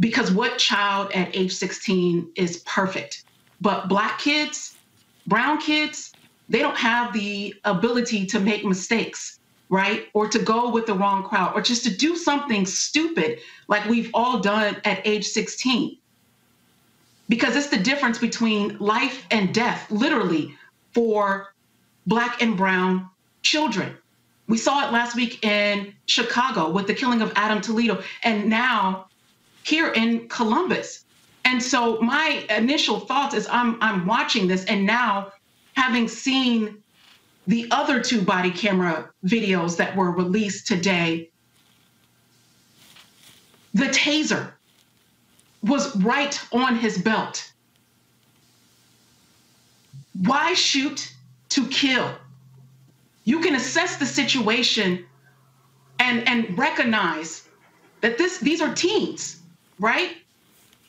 because what child at age 16 is perfect? But Black kids, brown kids, they don't have the ability to make mistakes, right? Or to go with the wrong crowd or just to do something stupid like we've all done at age 16. Because it's the difference between life and death, literally, for Black and brown children. We saw it last week in Chicago with the killing of Adam Toledo, and now here in Columbus. And so my initial thoughts is I'm I'm watching this and now having seen the other two body camera videos that were released today, the taser was right on his belt. Why shoot to kill? You can assess the situation and, and recognize that this these are teens, right?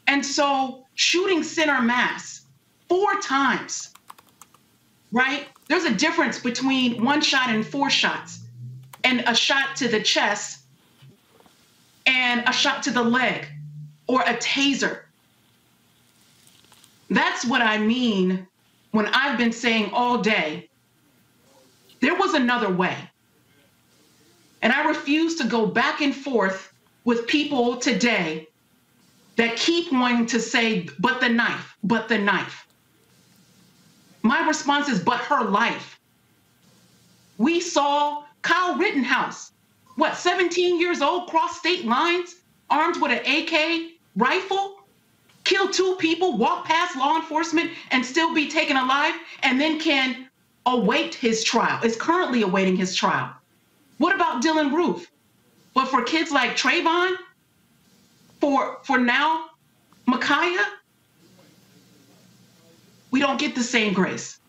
And so shooting center mass four times, right? There's a difference between one shot and four shots, and a shot to the chest, and a shot to the leg, or a taser. That's what I mean when I've been saying all day, there was another way. And I refuse to go back and forth with people today that keep wanting to say, but the knife, but the knife. My response is, but her life. We saw Kyle Rittenhouse, what, 17 years old, cross state lines, armed with an AK rifle, kill two people, walk past law enforcement, and still be taken alive, and then can await his trial, is currently awaiting his trial. What about Dylann Roof? But for kids like Trayvon, for for now, Ma'Khia, we don't get the same grace.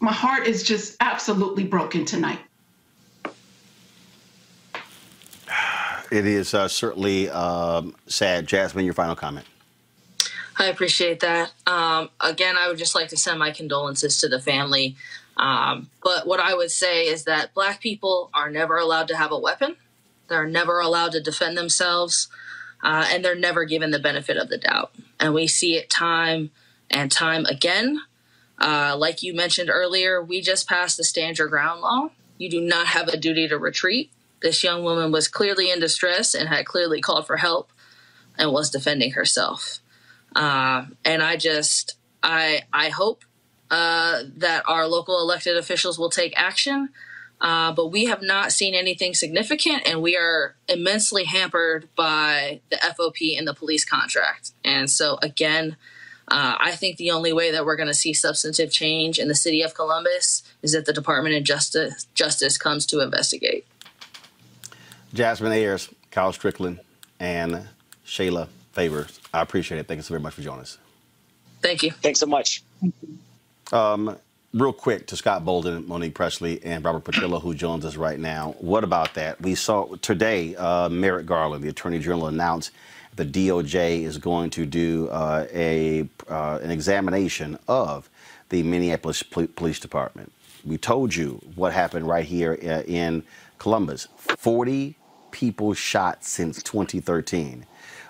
My heart is just absolutely broken tonight. It is uh, certainly um, sad. Jasmine, your final comment. I appreciate that. Um, again, I would just like to send my condolences to the family. Um, but what I would say is that Black people are never allowed to have a weapon. They're never allowed to defend themselves, uh, and they're never given the benefit of the doubt. And we see it time and time again. Uh, like you mentioned earlier, we just passed the stand your ground law. You do not have a duty to retreat. This young woman was clearly in distress and had clearly called for help and was defending herself. Uh, and I just, I, I hope uh, that our local elected officials will take action. Uh, but we have not seen anything significant, and we are immensely hampered by the FOP and the police contract. And so, again, uh, I think the only way that we're going to see substantive change in the city of Columbus is that the Department of Justice Justice comes to investigate. Jasmine Ayers, Kyle Strickland, and Shayla Favors. I appreciate it. Thank you so very much for joining us. Thank you. Thanks so much. Um, real quick to Scott Bolden, Monique Presley, and Robert Patillo, who joins us right now. What about that? We saw today uh, Merrick Garland, the Attorney General, announced the DOJ is going to do uh, a uh, an examination of the Minneapolis Pol- Police Department. We told you what happened right here uh, in Columbus. 40 people shot since 2013.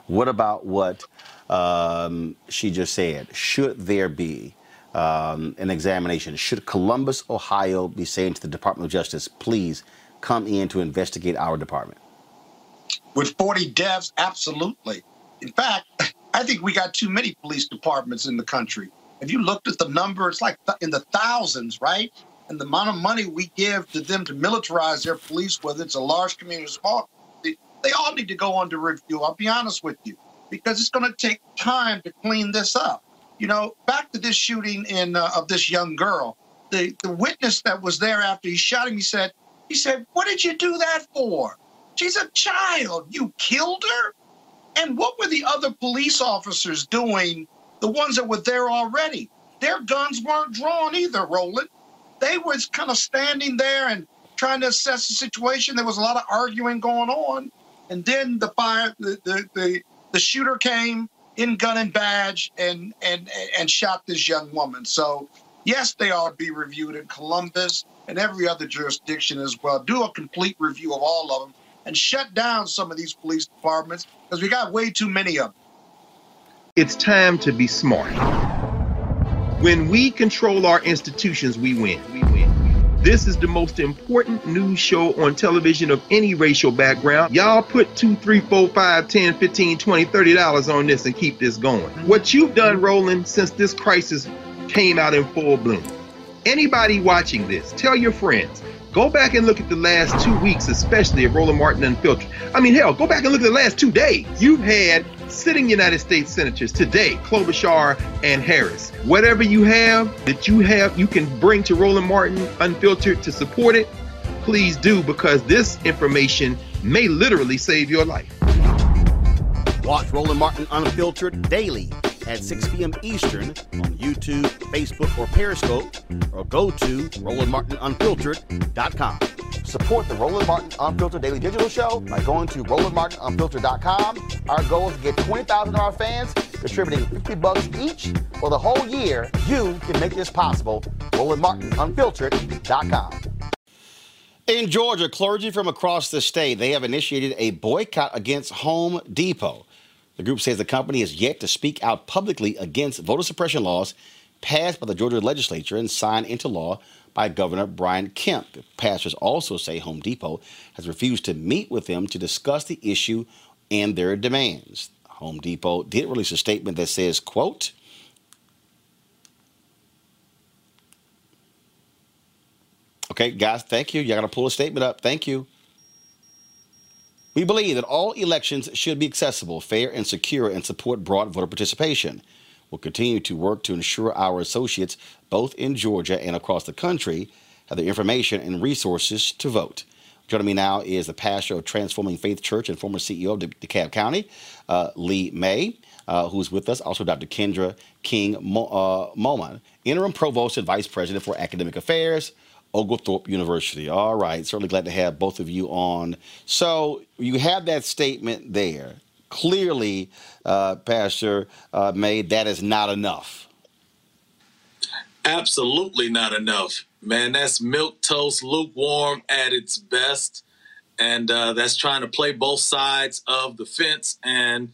What about what um, she just said? Should there be um, an examination? Should Columbus, Ohio be saying to the Department of Justice, please come in to investigate our department? With 40 deaths, absolutely. In fact, I think we got too many police departments in the country. If you looked at the number, it's like in the thousands, right? And the amount of money we give to them to militarize their police, whether it's a large community or small, they, all need to go under review. I'll be honest with you, because it's going to take time to clean this up. You know, back to this shooting in uh, of this young girl, the, the witness that was there after he shot him, he said, He said, What did you do that for? She's a child. You killed her? And what were the other police officers doing, the ones that were there already? Their guns weren't drawn either, Roland. They was kind of standing there and trying to assess the situation. There was a lot of arguing going on. And then the fire, the, the, the, the shooter came in gun and badge and, and, and shot this young woman. So, yes, they ought to be reviewed in Columbus and every other jurisdiction as well. Do a complete review of all of them and shut down some of these police departments because we got way too many of them. It's time to be smart. When we control our institutions, we win. This is the most important news show on television of any racial background. Y'all put two, three, four, five, 10, 15, 20, 30 dollars on this and keep this going. What you've done, Roland, since this crisis came out in full bloom. Anybody watching this, tell your friends. Go back and look at the last two weeks, especially of Roland Martin Unfiltered. I mean, hell, go back and look at the last two days. You've had sitting United States senators today, Klobuchar and Harris. Whatever you have that you have, you can bring to Roland Martin Unfiltered to support it. Please do because this information may literally save your life. Watch Roland Martin Unfiltered daily at 6 p.m. Eastern on YouTube, Facebook, or Periscope, or go to RolandMartinUnfiltered.com. Support the Roland Martin Unfiltered Daily Digital Show by going to RolandMartinUnfiltered.com. Our goal is to get 20,000 of our fans contributing 50 bucks each for the whole year. You can make this possible. RolandMartinUnfiltered.com. In Georgia, clergy from across the state, they have initiated a boycott against Home Depot. The group says the company has yet to speak out publicly against voter suppression laws passed by the Georgia legislature and signed into law by Governor Brian Kemp. Pastors also say Home Depot has refused to meet with them to discuss the issue and their demands. Home Depot did release a statement that says, quote, Okay, guys, thank you. You got to pull a statement up. Thank you. We believe that all elections should be accessible, fair, and secure and support broad voter participation. We'll continue to work to ensure our associates, both in Georgia and across the country, have the information and resources to vote. Joining me now is the pastor of Transforming Faith Church and former CEO of De- DeKalb County, uh, Lee May, uh, who's with us. Also, Dr. Kendra King Mo- uh, Momon, interim provost and vice president for academic affairs, Oglethorpe University. All right, certainly glad to have both of you on. So you have that statement there. Clearly, uh, Pastor uh, May, that is not enough. Absolutely not enough, man. That's milk toast, lukewarm at its best, and uh, that's trying to play both sides of the fence. And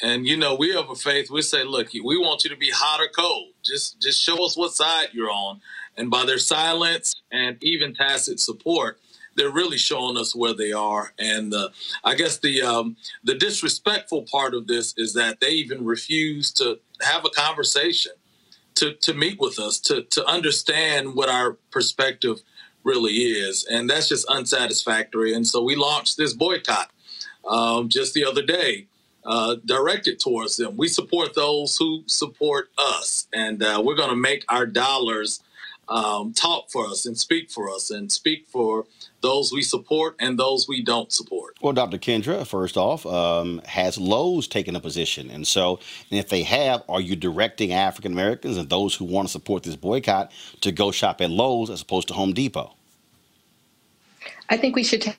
and you know, we have a faith. We say, look, we want you to be hot or cold. Just just show us what side you're on. And by their silence and even tacit support, they're really showing us where they are. And uh, I guess the um, the disrespectful part of this is that they even refuse to have a conversation, to to meet with us, to to understand what our perspective really is, and that's just unsatisfactory. And so we launched this boycott um, just the other day. Uh, directed towards them. We support those who support us, and uh, we're going to make our dollars um, talk for us and speak for us and speak for those we support and those we don't support. Well, Dr. Kendra, first off, um, has Lowe's taken a position? And so, and if they have, are you directing African Americans and those who want to support this boycott to go shop at Lowe's as opposed to Home Depot? I think we should take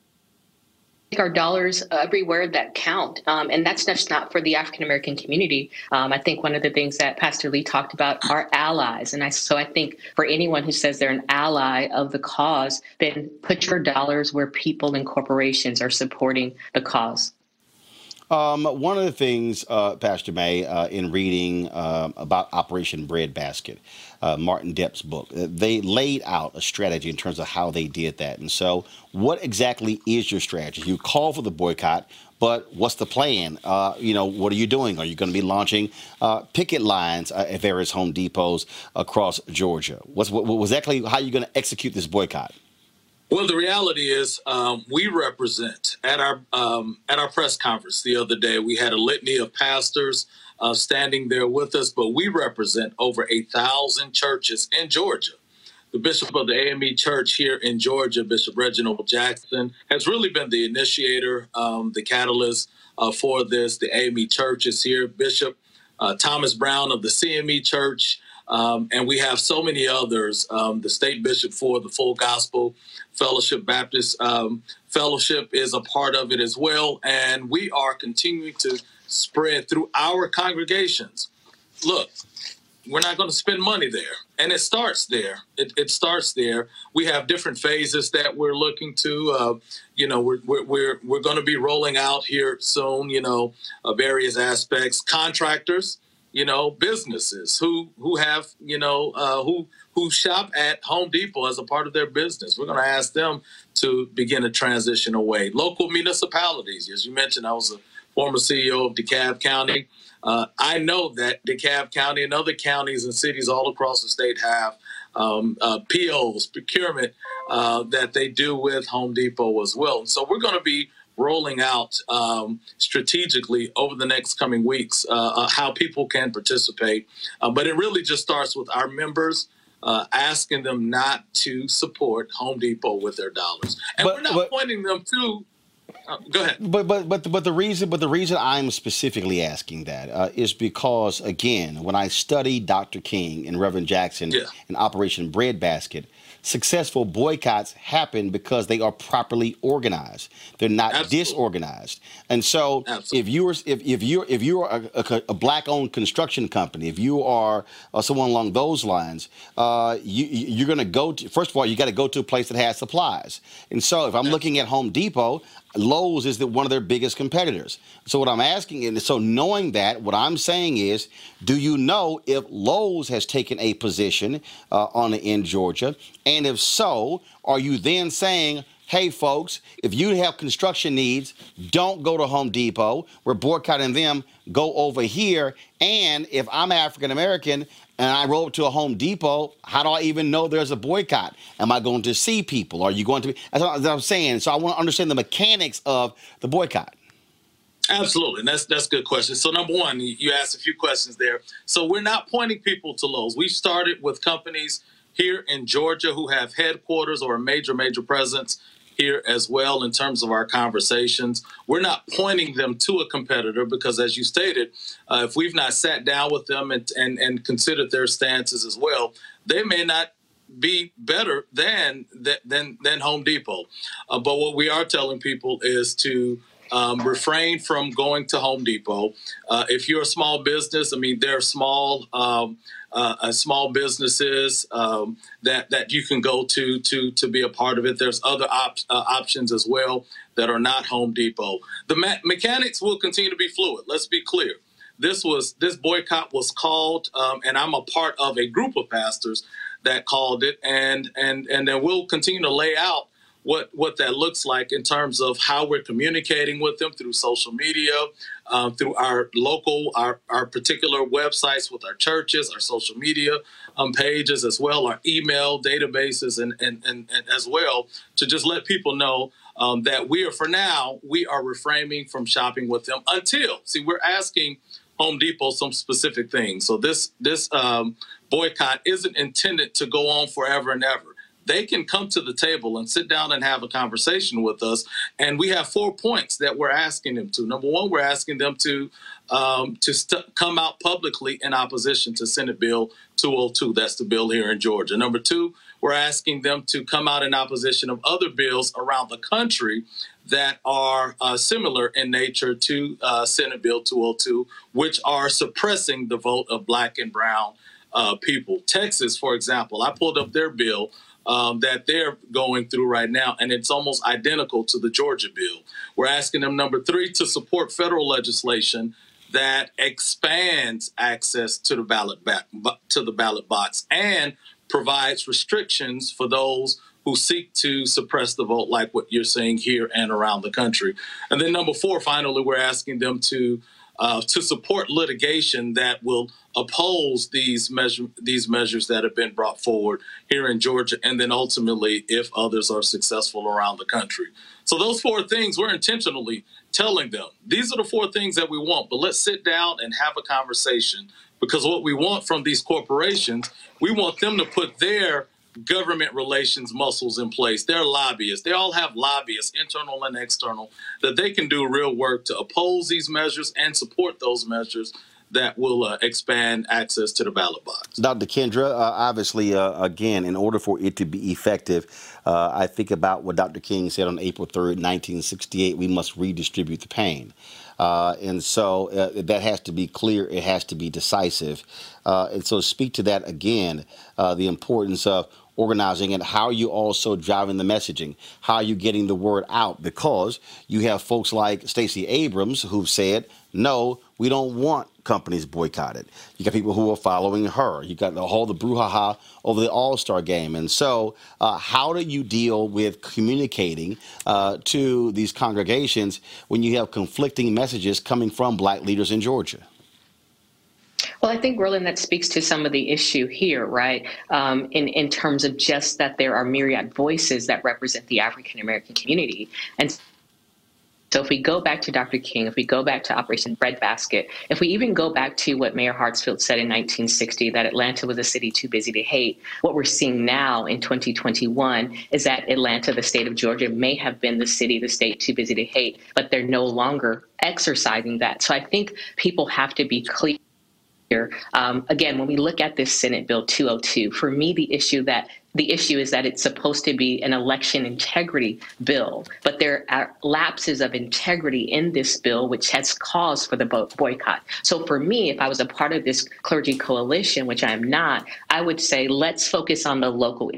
our dollars everywhere that count. Um, and that's just not for the African American community. Um, I think one of the things that Pastor Lee talked about are allies. And I, so I think for anyone who says they're an ally of the cause, then put your dollars where people and corporations are supporting the cause. Um, one of the things, uh, Pastor May, uh, in reading uh, about Operation Breadbasket, uh, Martin Deppe's book, uh, they laid out a strategy in terms of how they did that. And so, what exactly is your strategy? You call for the boycott, but what's the plan? Uh, you know, what are you doing? Are you going to be launching uh, picket lines uh, at various Home Depots across Georgia? What's what, what exactly how are you going to execute this boycott? Well, the reality is, um, we represent at our um, at our press conference the other day. We had a litany of pastors uh, standing there with us, but we represent over a thousand churches in Georgia. the bishop of the AME Church here in Georgia, Bishop Reginald Jackson, has really been the initiator, um, the catalyst uh, for this. The AME Church is here. Bishop uh, Thomas Brown of the CME Church. Um, and we have so many others. Um, the state bishop for the Full Gospel Fellowship Baptist um, Fellowship is a part of it as well. And we are continuing to spread through our congregations. Look, we're not going to spend money there. And it starts there. It, it starts there. We have different phases that we're looking to. Uh, you know, we're, we're, we're, we're going to be rolling out here soon, you know, uh, various aspects. Contractors, you know, businesses who, who have, you know, uh, who, who shop at Home Depot as a part of their business. We're going to ask them to begin a transition away. Local municipalities, as you mentioned, I was a former CEO of DeKalb County. Uh, I know that DeKalb County and other counties and cities all across the state have um, uh, POs, procurement uh, that they do with Home Depot as well. And so we're going to be rolling out um, strategically over the next coming weeks uh, uh, how people can participate. Uh, but it really just starts with our members. asking them not to support Home Depot with their dollars, and but, we're not but, pointing them to uh, go ahead. But but but but the reason but the reason I'm specifically asking that uh, is because again, when I studied Dr. King and Reverend Jackson yeah. in Operation Breadbasket, successful boycotts happen because they are properly organized. They're not Absolutely. disorganized. And so, Absolutely. if you're if, if you're if you're a, a, a black-owned construction company, if you are uh, someone along those lines, uh, you you're going to go to first of all, you got to go to a place that has supplies. And so, if I'm looking at Home Depot, Lowe's is the, one of their biggest competitors. So what I'm asking, and so knowing that, what I'm saying is, do you know if Lowe's has taken a position uh, on in Georgia, and if so, are you then saying? Hey, folks, if you have construction needs, don't go to Home Depot. We're boycotting them. Go over here. And if I'm African American and I roll up to a Home Depot, how do I even know there's a boycott? Am I going to see people? Are you going to be? That's what I'm saying. So I want to understand the mechanics of the boycott. Absolutely, and that's that's a good question. So number one, you asked a few questions there. So we're not pointing people to Lowe's. We've started with companies here in Georgia who have headquarters or a major major presence here as well in terms of our conversations. We're not pointing them to a competitor because, as you stated, uh, if we've not sat down with them and, and, and considered their stances as well, they may not be better than than than Home Depot. Uh, but what we are telling people is to um, refrain from going to Home Depot. Uh, if you're a small business, I mean, there are small um, uh, uh, small businesses um, that that you can go to to to be a part of it. There's other op- uh, options as well that are not Home Depot. The me- mechanics will continue to be fluid. Let's be clear. This was this boycott was called, um, and I'm a part of a group of pastors that called it, and and and then we'll continue to lay out what what that looks like in terms of how we're communicating with them through social media, um, through our local, our, our particular websites with our churches, our social media um, pages as well, our email databases, and, and, and, and as well to just let people know um, that we are, for now, we are refraining from shopping with them until, see, we're asking Home Depot some specific things. So this, this um, boycott isn't intended to go on forever and ever they can come to the table and sit down and have a conversation with us. And we have four points that we're asking them to. Number one, we're asking them to um, to st- come out publicly in opposition to Senate Bill 202. That's the bill here in Georgia. Number two, we're asking them to come out in opposition of other bills around the country that are uh, similar in nature to uh, Senate Bill 202, which are suppressing the vote of black and brown uh, people. Texas, for example, I pulled up their bill um, that they're going through right now, and it's almost identical to the Georgia bill. We're asking them, number three, to support federal legislation that expands access to the ballot back, to the ballot box and provides restrictions for those who seek to suppress the vote, like what you're seeing here and around the country. And then number four, finally, we're asking them to uh, to support litigation that will oppose these measure these measures that have been brought forward here in Georgia, and then ultimately, if others are successful around the country. So those four things we're intentionally telling them these are the four things that we want. But let's sit down and have a conversation because what we want from these corporations, we want them to put their government relations muscles in place. They're lobbyists. They all have lobbyists, internal and external, that they can do real work to oppose these measures and support those measures that will uh, expand access to the ballot box. Dr. Kendra, uh, obviously, uh, again, in order for it to be effective, uh, I think about what Dr. King said on April 3rd, 1968 we must redistribute the pain. Uh, and so uh, that has to be clear, it has to be decisive. and so, speak to that again the importance of organizing and how you also driving the messaging how are you getting the word out because you have folks like stacey abrams who've said no we don't want companies boycotted. You got people who are following her. You got the whole the brouhaha over the All Star game, and so uh, how do you deal with communicating uh, to these congregations when you have conflicting messages coming from Black leaders in Georgia? Well, I think, Roland, that speaks to some of the issue here, right? Um, in, in terms of just that there are myriad voices that represent the African American community. And so if we go back to Dr. King, if we go back to Operation Breadbasket, if we even go back to what Mayor Hartsfield said in 1960, that Atlanta was a city too busy to hate, what we're seeing now in 2021 is that Atlanta, the state of Georgia, may have been the city, the state too busy to hate, but they're no longer exercising that. So I think people have to be clear um, again, when we look at this Senate Bill 202, for me, the issue that the issue is that it's supposed to be an election integrity bill, but there are lapses of integrity in this bill, which has cause for the boycott. So for me, if I was a part of this clergy coalition, which I am not, I would say let's focus on the local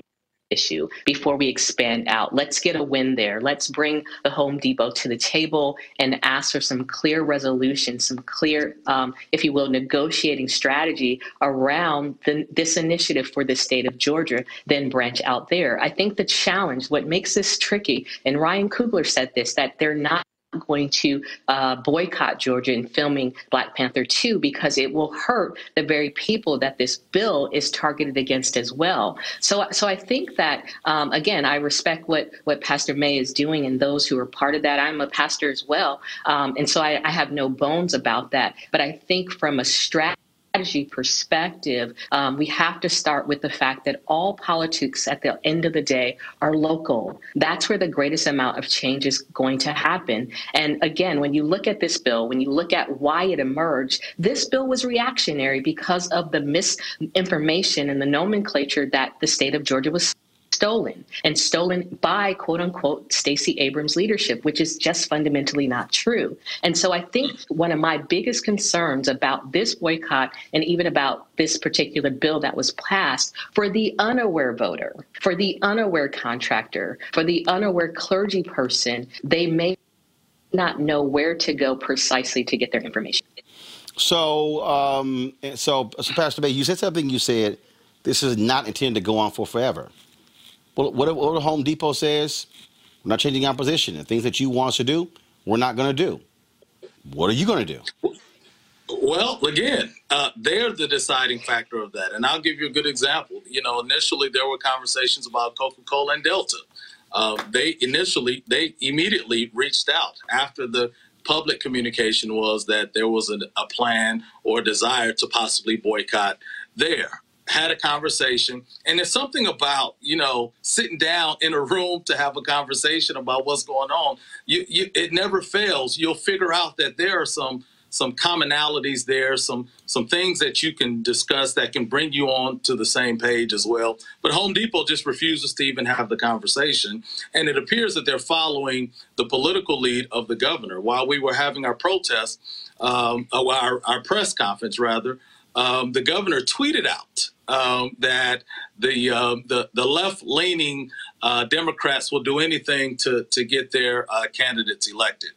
issue before we expand out. Let's get a win there. Let's bring the Home Depot to the table and ask for some clear resolution, some clear, um, if you will, negotiating strategy around the, this initiative for the state of Georgia, then branch out there. I think the challenge, what makes this tricky, and Ryan Coogler said this, that they're not going to uh, boycott Georgia in filming Black Panther 2 because it will hurt the very people that this bill is targeted against as well. So, so I think that um, again, I respect what what Pastor May is doing and those who are part of that. I'm a pastor as well, um, and so I, I have no bones about that. But I think from a strategy strategy perspective, um, we have to start with the fact that all politics at the end of the day are local. That's where the greatest amount of change is going to happen. And again, when you look at this bill, when you look at why it emerged, this bill was reactionary because of the misinformation and the nomenclature that the state of Georgia was stolen and stolen by quote unquote Stacey Abrams leadership, which is just fundamentally not true. And so I think one of my biggest concerns about this boycott and even about this particular bill that was passed for the unaware voter, for the unaware contractor, for the unaware clergy person, they may not know where to go precisely to get their information. So, um, so, so Pastor May, you said something. You said this is not intended to go on for forever. What, what, what Home Depot says, we're not changing our position. The things that you want us to do, we're not going to do. What are you going to do? Well, again, uh, they're the deciding factor of that. And I'll give you a good example. You know, initially there were conversations about Coca Cola and Delta. Uh, they initially, they immediately reached out after the public communication was that there was a, a plan or desire to possibly boycott there had a conversation and there's something about you know sitting down in a room to have a conversation about what's going on. You, you it never fails. You'll figure out that there are some some commonalities there some some things that you can discuss that can bring you on to the same page as well. But home depot just refuses to even have the conversation and it appears that they're following the political lead of the governor. While we were having our protest um, our, our press conference rather um, the governor tweeted out um, that the, uh, the, the left leaning uh, Democrats will do anything to, to get their uh, candidates elected.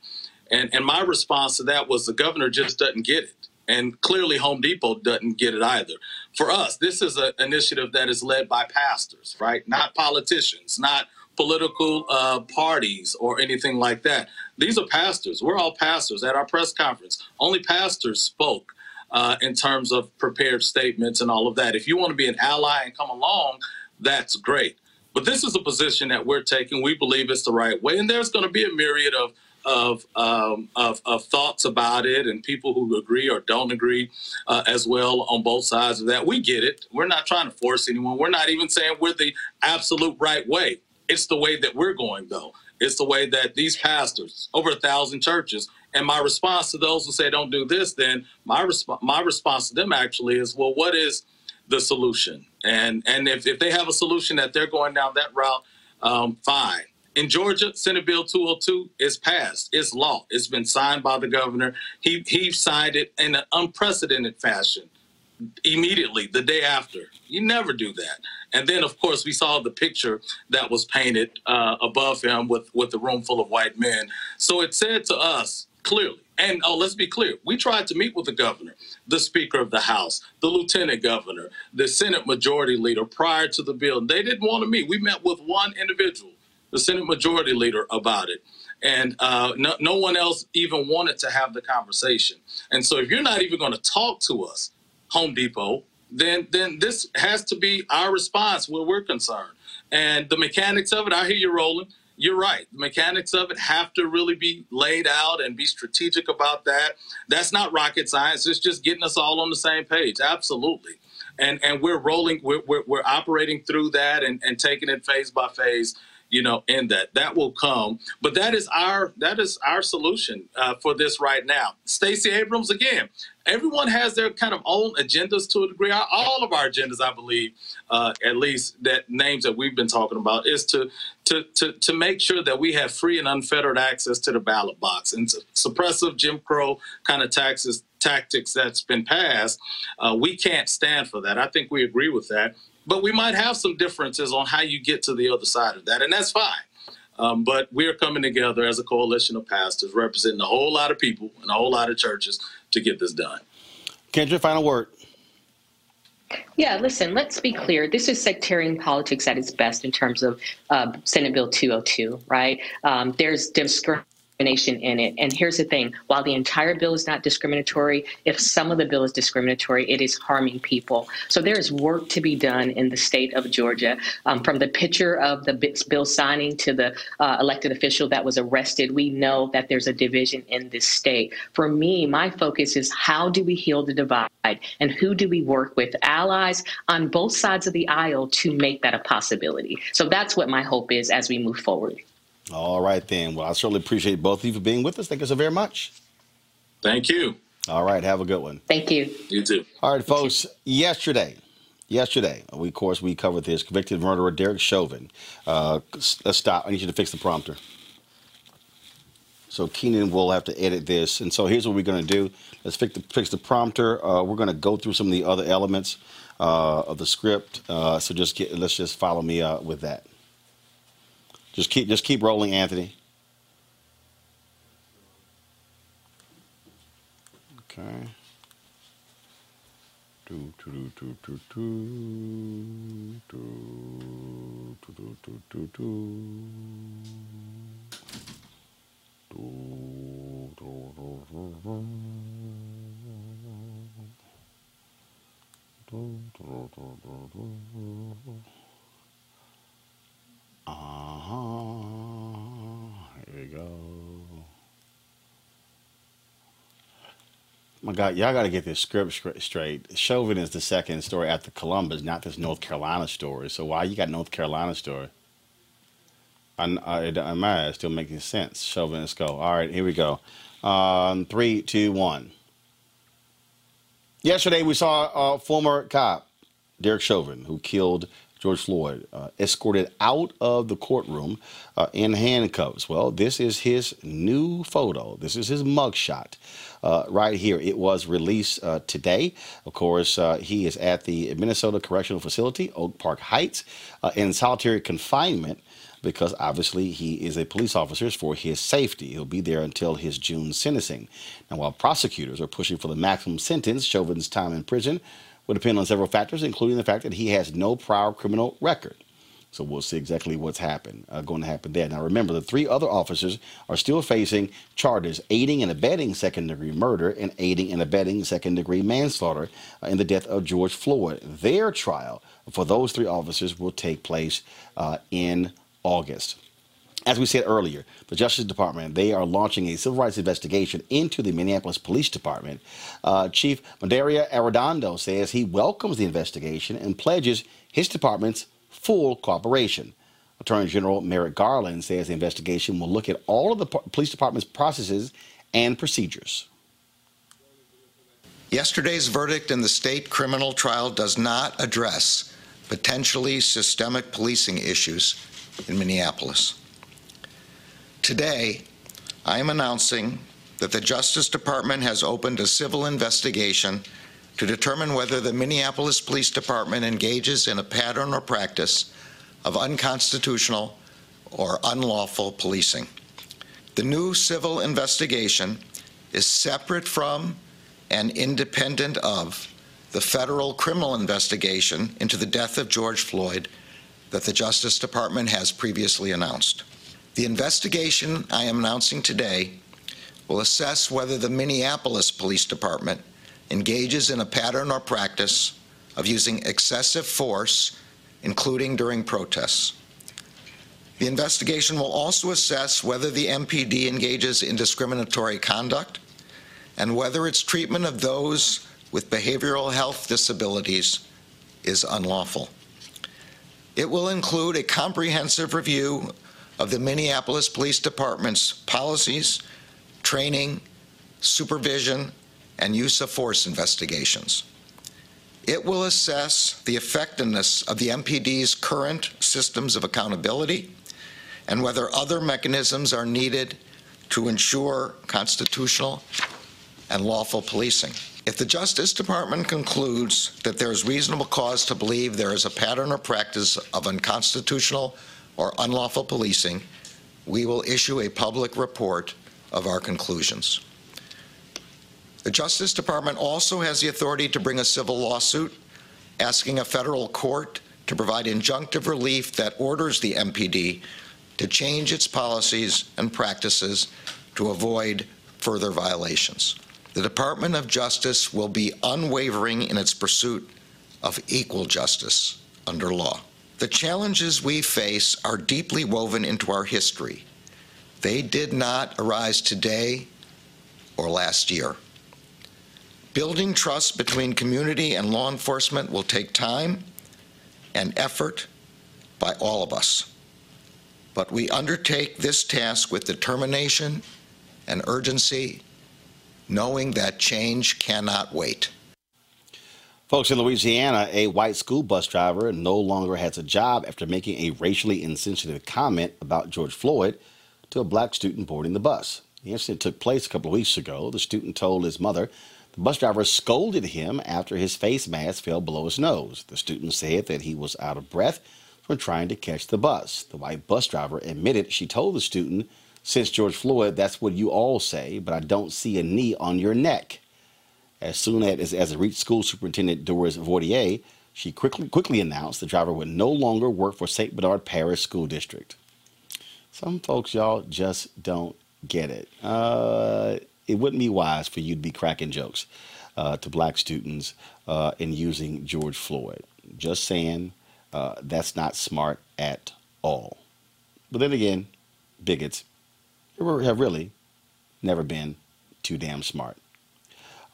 And, and my response to that was the governor just doesn't get it. And clearly, Home Depot doesn't get it either. For us, this is an initiative that is led by pastors, right? Not politicians, not political uh, parties or anything like that. These are pastors. We're all pastors. At our press conference, only pastors spoke uh, in terms of prepared statements and all of that. If you want to be an ally and come along, that's great. But this is a position that we're taking. We believe it's the right way. And there's going to be a myriad of of, um, of of thoughts about it, and people who agree or don't agree uh, as well on both sides of that. We get it. We're not trying to force anyone. We're not even saying we're the absolute right way. It's the way that we're going, though. It's the way that these pastors, over a thousand churches, and my response to those who say don't do this, then my resp- my response to them actually is, well, what is the solution? And and if, if they have a solution that they're going down that route, um, fine. In Georgia, Senate Bill 202 is passed. It's law. It's been signed by the governor. He he signed it in an unprecedented fashion immediately the day after. You never do that. And then, of course, we saw the picture that was painted uh, above him with with the room full of white men. So it said to us clearly. And oh, let's be clear. We tried to meet with the governor, the Speaker of the House, the Lieutenant Governor, the Senate Majority Leader prior to the bill. They didn't want to meet. We met with one individual, the Senate Majority Leader, about it. And uh, no, no one else even wanted to have the conversation. And so, if you're not even going to talk to us, Home Depot, then then this has to be our response where we're concerned. And the mechanics of it, I hear you rolling. You're right. The mechanics of it have to really be laid out and be strategic about that. That's not rocket science. It's just getting us all on the same page. Absolutely. And and we're rolling, we're, we're, we're operating through that and, and taking it phase by phase you know, in that. That will come, but that is our that is our solution uh, for this right now. Stacey Abrams again. Everyone has their kind of own agendas to a degree. All of our agendas, I believe, uh, at least that names that we've been talking about, is to to to to make sure that we have free and unfettered access to the ballot box and suppressive Jim Crow kind of taxes tactics that's been passed. Uh, we can't stand for that. I think we agree with that but we might have some differences on how you get to the other side of that, and that's fine. Um, but we're coming together as a coalition of pastors representing a whole lot of people and a whole lot of churches to get this done. Kendra, final word. Yeah, listen, let's be clear. This is sectarian politics at its best in terms of uh, Senate Bill 202, right? Um, there's discrimination in it. And here's the thing while the entire bill is not discriminatory, if some of the bill is discriminatory, it is harming people. So there is work to be done in the state of Georgia. Um, from the picture of the bill signing to the uh, elected official that was arrested, we know that there's a division in this state. For me, my focus is how do we heal the divide and who do we work with? Allies on both sides of the aisle to make that a possibility. So that's what my hope is as we move forward. All right, then. Well, I certainly appreciate both of you for being with us. Thank you so very much. Thank you. All right. Have a good one. Thank you. You too. All right, folks. Yesterday, yesterday, we of course we covered this convicted murderer Derek Chauvin. Uh, let's stop. I need you to fix the prompter. So Keenan will have to edit this. And so here's what we're going to do. Let's fix the, fix the prompter. Uh, we're going to go through some of the other elements uh, of the script. Uh, so just get, let's just follow me uh, with that. Just keep just keep rolling, Anthony. Okay. Do do do do do do do do do do do do do do do uh-huh. Here we go. My God, y'all got to get this script straight. Chauvin is the second story after Columbus, not this North Carolina story. So why you got North Carolina story? I, I, I still making sense? Chauvin, let's go. All right, here we go. Um, three, two, one. Yesterday, we saw a former cop, Derek Chauvin, who killed George Floyd, uh, escorted out of the courtroom uh, in handcuffs. Well, this is his new photo. This is his mugshot. Uh, right here. It was released uh, today. Of course, uh, he is at the Minnesota Correctional Facility, Oak Park Heights, uh, in solitary confinement because obviously he is a police officer for his safety. He'll be there until his June sentencing. Now, while prosecutors are pushing for the maximum sentence, Chauvin's time in prison will depend on several factors, including the fact that he has no prior criminal record. So we'll see exactly what's happened, uh, going to happen there. Now remember, the three other officers are still facing charges aiding and abetting second degree murder and aiding and abetting second degree manslaughter uh, in the death of George Floyd. Their trial for those three officers will take place uh, in August. As we said earlier, the Justice Department, they are launching a civil rights investigation into the Minneapolis Police Department. Uh, Chief Medaria Arradondo says he welcomes the investigation and pledges his department's full cooperation. Attorney General Merrick Garland says the investigation will look at all of the po- police department's processes and procedures. Yesterday's verdict in the state criminal trial does not address potentially systemic policing issues in Minneapolis. Today, I am announcing that the Justice Department has opened a civil investigation to determine whether the Minneapolis Police Department engages in a pattern or practice of unconstitutional or unlawful policing. The new civil investigation is separate from and independent of the federal criminal investigation into the death of George Floyd that the Justice Department has previously announced. The investigation I am announcing today will assess whether the Minneapolis Police Department engages in a pattern or practice of using excessive force, including during protests. The investigation will also assess whether the MPD engages in discriminatory conduct and whether its treatment of those with behavioral health disabilities is unlawful. It will include a comprehensive review of the Minneapolis Police Department's policies, training, supervision, and use of force investigations. It will assess the effectiveness of the MPD's current systems of accountability and whether other mechanisms are needed to ensure constitutional and lawful policing. If the Justice Department concludes that there is reasonable cause to believe there is a pattern or practice of unconstitutional or unlawful policing, we will issue a public report of our conclusions. The Justice Department also has the authority to bring a civil lawsuit asking a federal court to provide injunctive relief that orders the MPD to change its policies and practices to avoid further violations. The Department of Justice will be unwavering in its pursuit of equal justice under law. The challenges we face are deeply woven into our history. They did not arise today or last year. Building trust between community and law enforcement will take time and effort by all of us. But we undertake this task with determination and urgency, knowing that change cannot wait. Folks in Louisiana, a white school bus driver no longer has a job after making a racially insensitive comment about George Floyd to a black student boarding the bus. The incident took place a couple of weeks ago. The student told his mother the bus driver scolded him after his face mask fell below his nose. The student said that he was out of breath from trying to catch the bus. The white bus driver admitted she told the student, Since George Floyd, that's what you all say, but I don't see a knee on your neck. As soon as, as it reached school superintendent Doris Voitier, she quickly, quickly announced the driver would no longer work for St. Bernard Parish School District. Some folks, y'all, just don't get it. Uh, it wouldn't be wise for you to be cracking jokes uh, to black students uh, and using George Floyd. Just saying, uh, that's not smart at all. But then again, bigots have really never been too damn smart.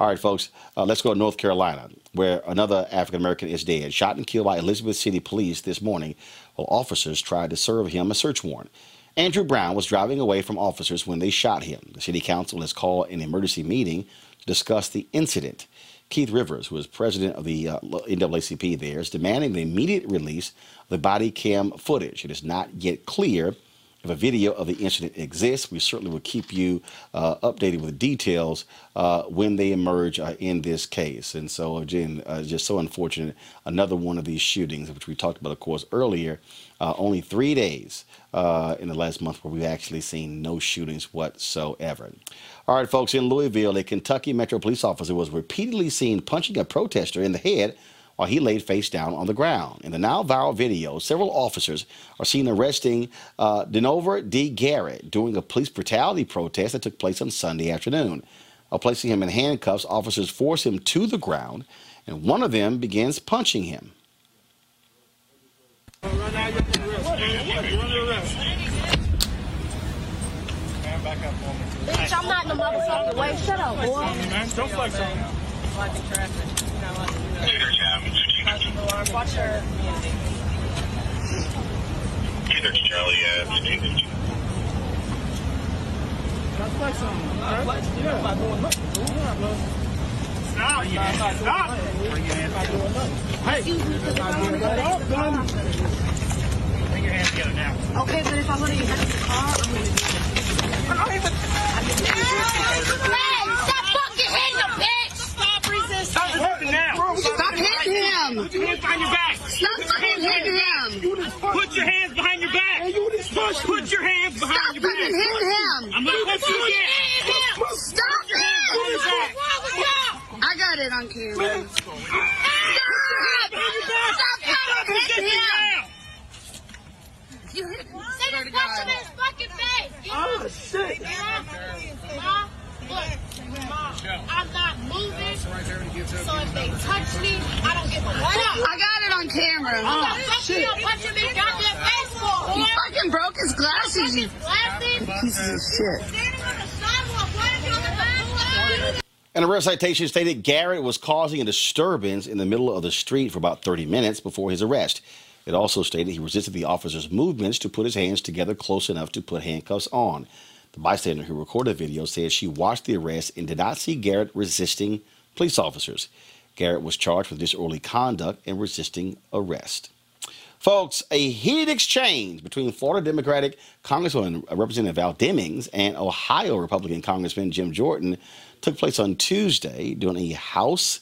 All right, folks, uh, let's go to North Carolina, where another African American is dead, shot and killed by Elizabeth City police this morning while officers tried to serve him a search warrant. Andrew Brown was driving away from officers when they shot him. The city council has called an emergency meeting to discuss the incident. Keith Rivers, who is president of the uh, NAACP there, is demanding the immediate release of the body cam footage. It is not yet clear if a video of the incident exists, we certainly will keep you uh, updated with details uh, when they emerge uh, in this case. And so, again, uh, just so unfortunate. Another one of these shootings, which we talked about, of course, earlier. Uh, only three days uh, in the last month where we've actually seen no shootings whatsoever. All right, folks, in Louisville, a Kentucky Metro police officer was repeatedly seen punching a protester in the head while he laid face down on the ground. In the now viral video, several officers are seen arresting uh, Denorver D. Garrett during a police brutality protest that took place on Sunday afternoon. While placing him in handcuffs, officers force him to the ground, and one of them begins punching him. I'm not in the motherfucking way. Shut up, boy. Don't flex on me. Watching traffic. You're not allowed to do that. Watch your community. Charlie, uh, Don't flex on me. Yeah. Stop. Stop. Hey. Bring your hands together now. Okay, but if I want to get out of the car, I'm going to do it. I'm not even. Hey, stop fucking hitting him, bitch! Stop resisting! Stop resisting now! Stop hitting him! Put your hands behind your back! Stop fucking hitting him! Put your hands behind your back! Put your hands behind Stop your fucking back! hitting him! I'm gonna push you again! Stop it! I got it on camera. Stop! Stop fucking hitting him! You hit him. Say this punch him in his fucking face! Oh, shit! Ma, I'm not moving. So if they touch me, I don't give a fuck. I got it on camera. Oh, Touch me, shit. I'll punch him in his goddamn face for He fucking broke his glasses, you Glasses? pieces of shit. Standing on the sidewalk, why are you on the back And a rare citation stated Garrett was causing a disturbance in the middle of the street for about 30 minutes before his arrest. It also stated he resisted the officer's movements to put his hands together close enough to put handcuffs on. The bystander who recorded the video said she watched the arrest and did not see Garrett resisting police officers. Garrett was charged with disorderly conduct and resisting arrest. Folks, a heated exchange between Florida Democratic Congresswoman uh, Representative Val Demings and Ohio Republican Congressman Jim Jordan took place on Tuesday during a House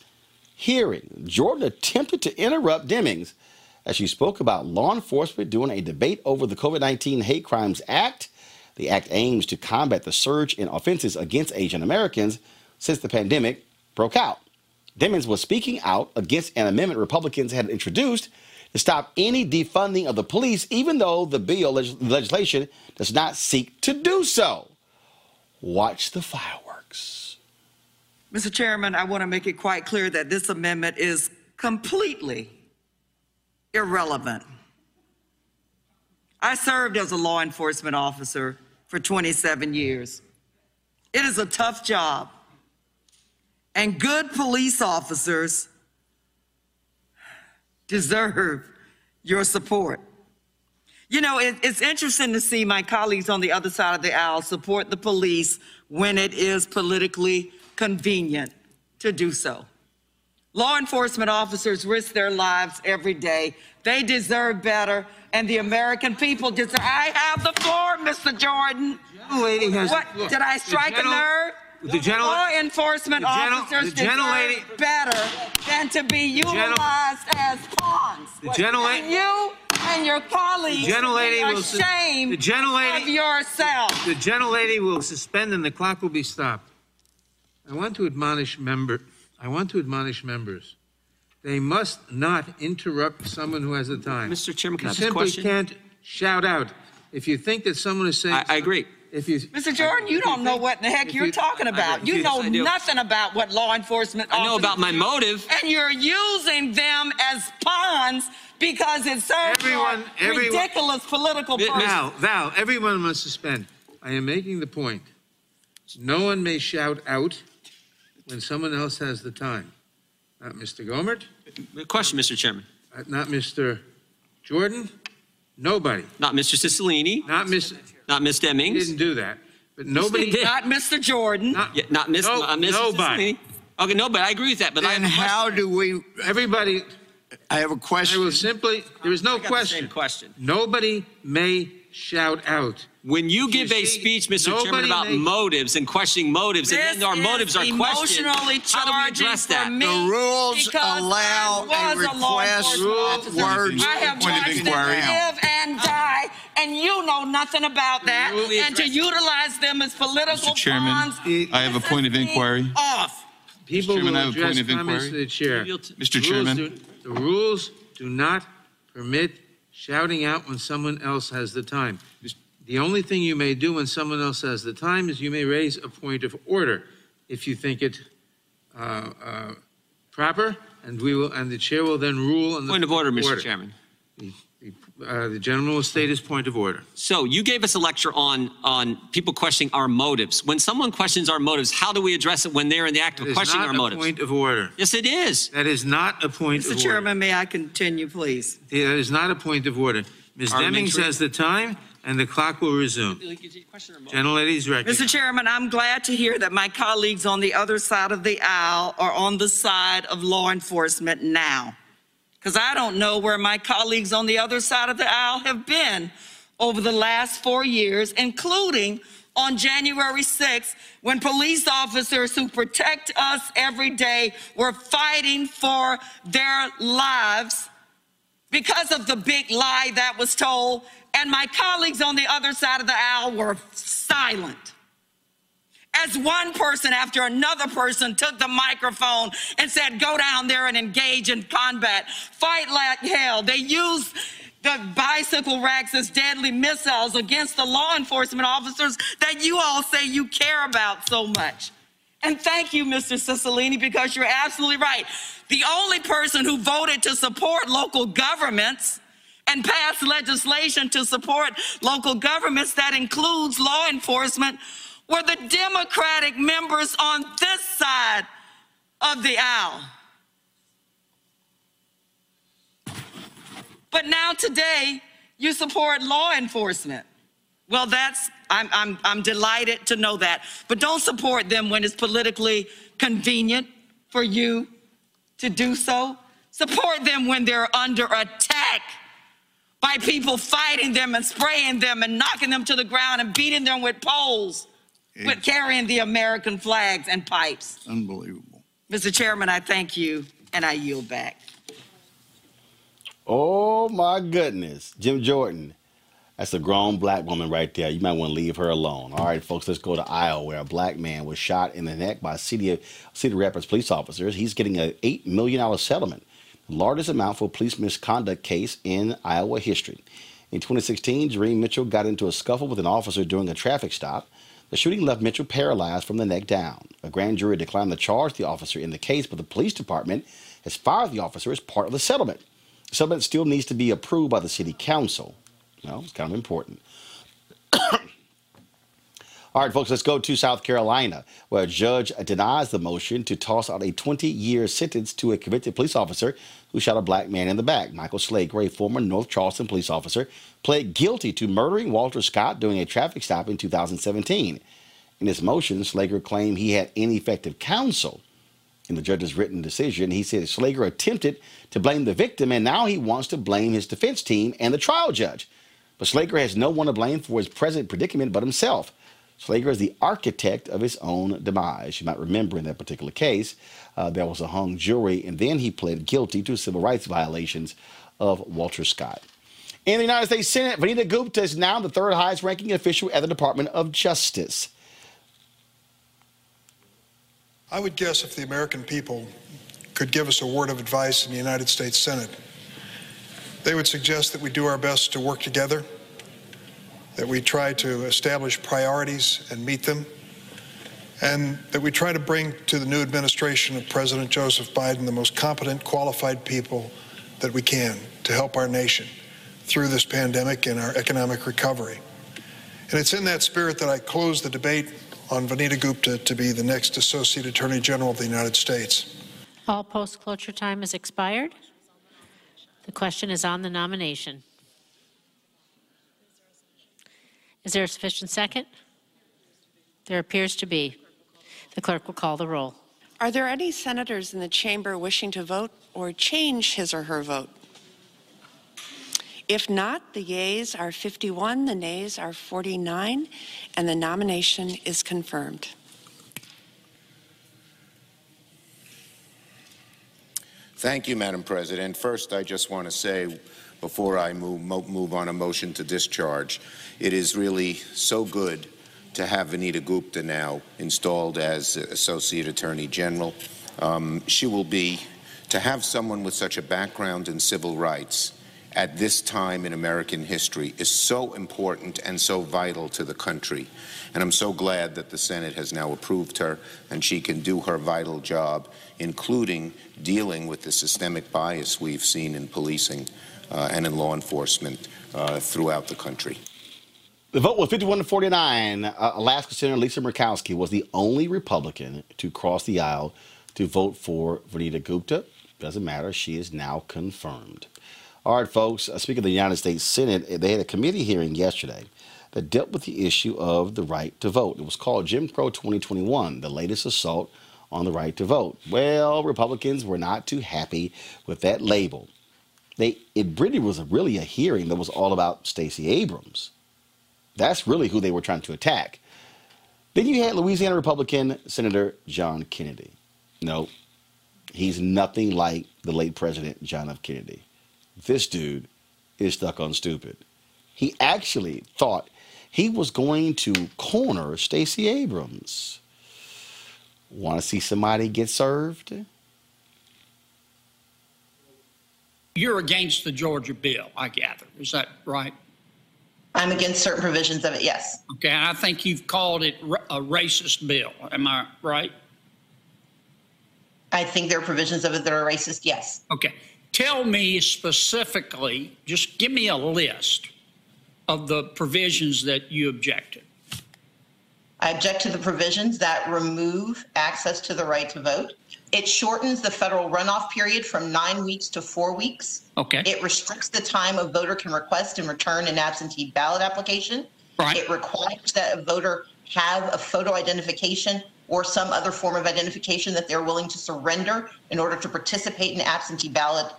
hearing. Jordan attempted to interrupt Demings as she spoke about law enforcement during a debate over the COVID 19 Hate Crimes Act. The act aims to combat the surge in offenses against Asian Americans since the pandemic broke out. Demings was speaking out against an amendment Republicans had introduced to stop any defunding of the police, even though the bill leg- legislation does not seek to do so. Watch the fireworks. Mr. Chairman, I want to make it quite clear that this amendment is completely irrelevant. I served as a law enforcement officer for 27 years. It is a tough job, and good police officers deserve your support. You know, it, it's interesting to see my colleagues on the other side of the aisle support the police when it is politically convenient to do so. Law enforcement officers risk their lives every day. They deserve better, and the American people deserve. I have the floor, Mr. Jordan. lady has- What look, did I strike gentle- a nerve? the gentle- Law enforcement the gentle- officers the gentle lady- better than to be utilized as pawns. The gentle And you and your colleagues The gentle lady will ashamed the gentle lady- of yourself. The gentle lady will suspend and the clock will be stopped. I want to admonish member. I want to admonish members. They must not interrupt someone who has the time. Mr. Chairman, can you I ask a simply can't shout out. If you think that someone is saying, I, agree. If you, Mr. Jordan, you don't know what in the heck if you're you- talking about. You Yes, know I do. nothing about what law enforcement I know officers about my do. motive. And you're using them as pawns because it serves Everyone- your everyone- ridiculous political purpose. Val, Val, everyone must suspend. I am making the point. No one may shout out when someone else has the time. Not Mr. Gohmert, Question, Mr. Chairman. uh, not Mr. Jordan, nobody. Not Mr. Cicilline. Not Miss. Not Miss Demings. Didn't do that. But nobody. Not Mr. Jordan. Yeah, not Miss. No- uh, Mrs. nobody. Cicilline. Okay, no, but I agree with that. But I have Then a question. how do we? Everybody. I have a question. I will simply. There is no I got the question. same question. Nobody may shout out. When you give a see, speech, Mr. Chairman, nobody about may- motives and questioning motives, and then our This motives is are questioned, emotionally how do we charging address for that? me The rules because allow I a was law request enforcement for officer. words I have of point of watched them inquiry. live and die, and you know nothing about that. We And to address- utilize them as political Mr. Chairman, pawns I have a point of inquiry. off. People Chairman, I have a address point of comments inquiry. to the chair. Mr. The rules Chairman. do- The rules do not permit shouting out when someone else has the time. The only thing you may do when someone else has the time is you may raise a point of order if you think it uh, uh, proper, and we will, and the chair will then rule on the Point of order, Mr. Chairman. Uh, The gentleman will state his point of order. So you gave us a lecture on, on people questioning our motives. When someone questions our motives, how do we address it when they're in the act of That is questioning not our a motives? point of order. Yes, it is. That is not a point of order. Mr. order. Chairman, may I continue, please? That is not a point of order. Ms. Demings Parliamentary- has the time, and the clock will resume. Gentlelady's recognized. Mr. Chairman, I'm glad to hear that my colleagues on the other side of the aisle are on the side of law enforcement now. Because I don't know where my colleagues on the other side of the aisle have been over the last four years, including on January 6th, when police officers who protect us every day were fighting for their lives because of the big lie that was told, and my colleagues on the other side of the aisle were silent. As one person after another person took the microphone and said, Go down there and engage in combat, fight like hell. They used the bicycle racks as deadly missiles against the law enforcement officers that you all say you care about so much. And thank you, Mr. Cicilline, because you're absolutely right. The only person who voted to support local governments and pass legislation to support local governments that includes law enforcement were the Democratic members on this side of the aisle. But now today, you support law enforcement. Well, that's, I'm, I'm, I'm delighted to know that. But don't support them when it's politically convenient for you to do so. Support them when they're under attack by people fighting them and spraying them and knocking them to the ground and beating them with poles, with carrying the American flags and pipes. Unbelievable. Mr. Chairman, I thank you and I yield back. Oh my goodness. Jim Jordan. That's a grown black woman right there. You might want to leave her alone. All right, folks, let's go to Iowa, where a black man was shot in the neck by City, of, Cedar Rapids police officers. He's getting an $8 million settlement, the largest amount for police misconduct case in Iowa history. In 2016, Jerime Mitchell got into a scuffle with an officer during a traffic stop. The shooting left Mitchell paralyzed from the neck down. A grand jury declined to charge the officer in the case, but the police department has fired the officer as part of the settlement. The settlement still needs to be approved by the city council. No, it's kind of important. All right, folks, let's go to South Carolina, where a judge denies the motion to toss out a 20 year sentence to a convicted police officer who shot a black man in the back. Michael Slager, a former North Charleston police officer, pled guilty to murdering Walter Scott during a traffic stop in 2017. In his motion, Slager claimed he had ineffective counsel. In the judge's written decision, he said Slager attempted to blame the victim and now he wants to blame his defense team and the trial judge. But Slager has no one to blame for his present predicament but himself. Slager is the architect of his own demise. You might remember in that particular case, uh, there was a hung jury, and then he pled guilty to civil rights violations of Walter Scott. In the United States Senate, Vanita Gupta is now the third highest ranking official at the Department of Justice. I would guess if the American people could give us a word of advice in the United States Senate, they would suggest that we do our best to work together, that we try to establish priorities and meet them, and that we try to bring to the new administration of President Joseph Biden the most competent, qualified people that we can to help our nation through this pandemic and our economic recovery. And it's in that spirit that I close the debate on Vanita Gupta to be the next Associate Attorney General of the United States. All post-cloture time is expired. The question is on the nomination. Is there a sufficient second? There appears to be. The clerk will call the roll. Are there any senators in the chamber wishing to vote or change his or her vote? If not, the yeas are 51, the nays are 49, and the nomination is confirmed. Thank you, Madam President. First, I just want to say, before I move, move on a motion to discharge, it is really so good to have Vanita Gupta now installed as Associate Attorney General. Um, she will be, to have someone with such a background in civil rights at this time in American history is so important and so vital to the country. And I'm so glad that the Senate has now approved her and she can do her vital job, including dealing with the systemic bias we've seen in policing and in law enforcement uh, throughout the country. The vote was 51 to 49. Uh, Alaska Senator Lisa Murkowski was the only Republican to cross the aisle to vote for Vanita Gupta. Doesn't matter. She is now confirmed. All right, folks. Uh, speaking of the United States Senate, they had a committee hearing yesterday that dealt with the issue of the right to vote. It was called Jim Crow 2021, the latest assault on the right to vote. Well, Republicans were not too happy with that label. They it really was a, really a hearing that was all about Stacey Abrams. That's really who they were trying to attack. Then you had Louisiana Republican Senator John Kennedy. No, he's nothing like the late President John F. Kennedy. This dude is stuck on stupid. He actually thought he was going to corner Stacey Abrams. Want to see somebody get served? You're against the Georgia bill, I gather. Is that right? I'm against certain provisions of it, yes. Okay, I think you've called it a racist bill. Am I right? I think there are provisions of it that are racist, yes. Okay. Tell me specifically, just give me a list of the provisions that you objected. I object to the provisions that remove access to the right to vote. It shortens the federal runoff period from nine weeks to four weeks. Okay. It restricts the time a voter can request and return an absentee ballot application. Right. It requires that a voter have a photo identification or some other form of identification that they're willing to surrender in order to participate in absentee ballot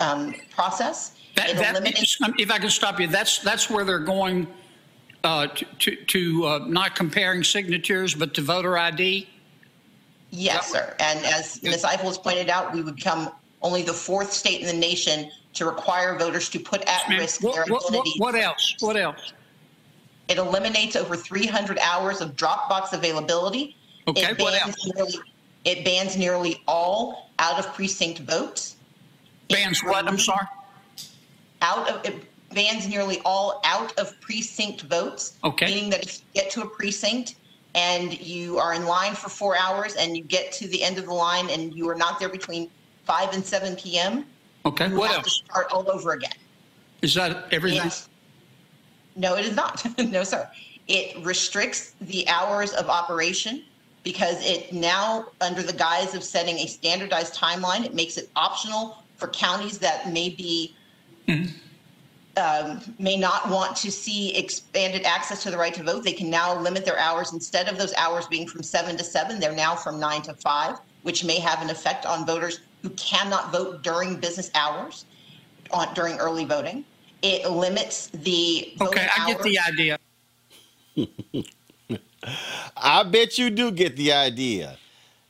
um, process. That, that if I can stop you, that's that's where they're going uh, to to, to uh, not comparing signatures, but to voter ID. Yes, sir. And as Ms. Ifill has pointed out, we would become only the fourth state in the nation to require voters to put at risk their What, what, what, identity. what else? What else? It eliminates over 300 hours of Dropbox availability. Okay, It what bans nearly, it bans nearly all out of precinct votes. Bans what? I'm sorry. Out of it bans nearly all out of precinct votes. Okay. Meaning that if you get to a precinct and you are in line for four hours and you get to the end of the line and you are not there between 5 and 7 p.m. Okay. you What have to start all over again. Is that everything? No, it is not. no, sir. It restricts the hours of operation because it now, under the guise of setting a standardized timeline, it makes it optional for counties that may be mm-hmm. Um, may not want to see expanded access to the right to vote. They can now limit their hours instead of those hours being from seven to seven. They're now from nine to five, which may have an effect on voters who cannot vote during business hours on during early voting. It limits the Okay, I get the idea. I bet you do get the idea.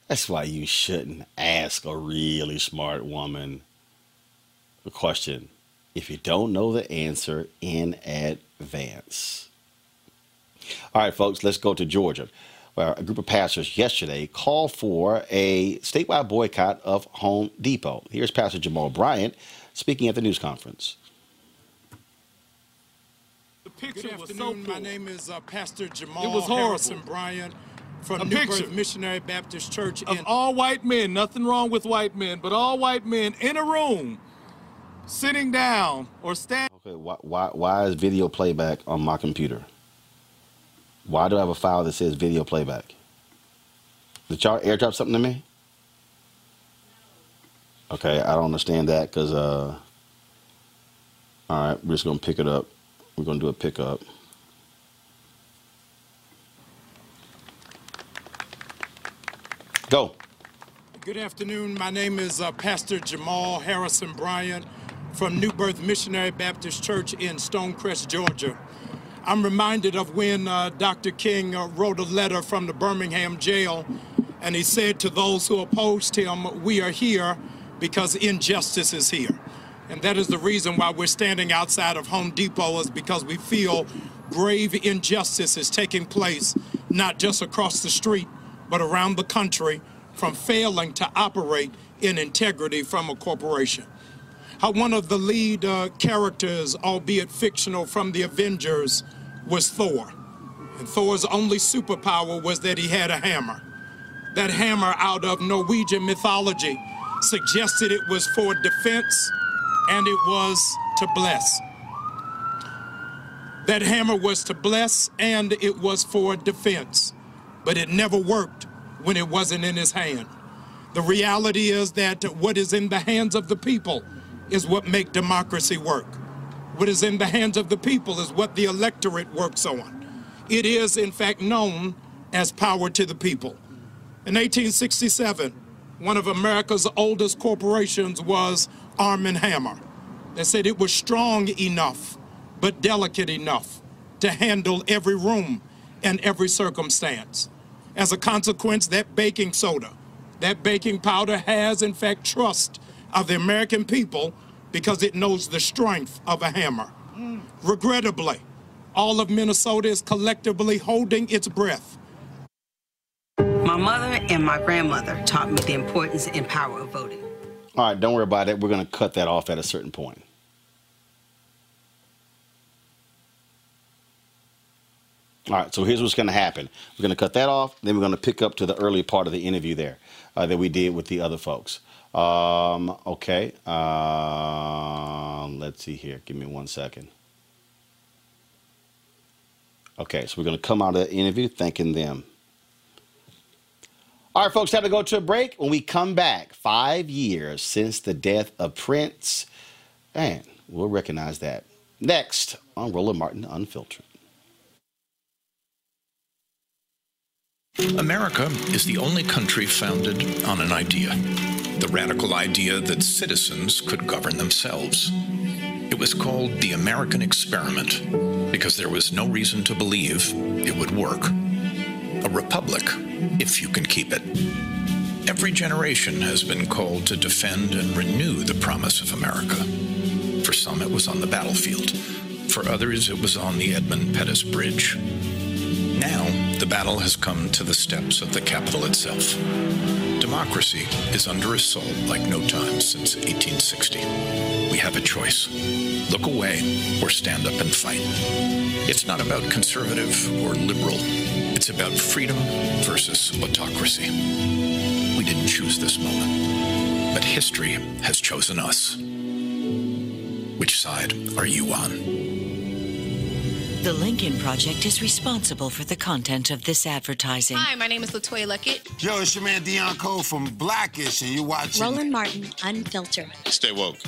That's why you shouldn't ask a really smart woman the question if you don't know the answer in advance. All right, folks, let's go to Georgia, where a group of pastors yesterday called for a statewide boycott of Home Depot. Here's Pastor Jamal Bryant speaking at the news conference. The picture was so poor. My name is uh, Pastor Jamal It was horrible. Harrison Bryant from A New picture. Birth Missionary Baptist Church of in all white men, nothing wrong with white men, but all white men in a room, sitting down or standing. Okay, why, why, why is video playback on my computer? Why do I have a file that says video playback? Did y'all airdrop something to me? Okay, I don't understand that because, uh, all right, we're just going to pick it up. We're going to do a pickup. Go. Good afternoon. My name is uh, Pastor Jamal Harrison Bryant from New Birth Missionary Baptist Church in Stonecrest, Georgia. I'm reminded of when uh, Dr. King uh, wrote a letter from the Birmingham jail, and he said to those who opposed him, We are here because injustice is here. And that is the reason why we're standing outside of Home Depot, is because we feel grave injustice is taking place, not just across the street, but around the country from failing to operate in integrity from a corporation. One of the lead uh, characters, albeit fictional, from the Avengers was Thor. And Thor's only superpower was that he had a hammer. That hammer, out of Norwegian mythology, suggested it was for defense and it was to bless. That hammer was to bless and it was for defense, but it never worked when it wasn't in his hand. The reality is that what is in the hands of the people is what make democracy work. What is in the hands of the people is what the electorate works on. It is, in fact, known as power to the people. In 1867, one of America's oldest corporations was Arm & Hammer. They said it was strong enough, but delicate enough to handle every room and every circumstance. As a consequence, that baking soda, that baking powder has, in fact, trust of the American people because it knows the strength of a hammer. Regrettably, all of Minnesota is collectively holding its breath. My mother and my grandmother taught me the importance and power of voting. All right, don't worry about it. We're going to cut that off at a certain point. All right, so here's what's going to happen. We're going to cut that off, then we're going to pick up to the early part of the interview there uh, that we did with the other folks. Um, okay, uh, let's see here. Give me one second. Okay, so we're going to come out of the interview thanking them. All right, folks, time to go to a break. When we come back, five years since the death of Prince, and we'll recognize that next on Roland Martin Unfiltered. America is the only country founded on an idea the radical idea that citizens could govern themselves. It was called the American Experiment because there was no reason to believe it would work. A republic, if you can keep it. Every generation has been called to defend and renew the promise of America. For some, it was on the battlefield. For others, it was on the Edmund Pettus Bridge. Now, the battle has come to the steps of the Capitol itself. Democracy is under assault like no time since 1860. We have a choice look away or stand up and fight. It's not about conservative or liberal, it's about freedom versus autocracy. We didn't choose this moment, but history has chosen us. Which side are you on? The Lincoln Project is responsible for the content of this advertising. Hi, my name is LeToya Luckett. Yo, it's your man Deon Cole from Blackish, and you're watching Roland Martin, Unfiltered. Stay woke.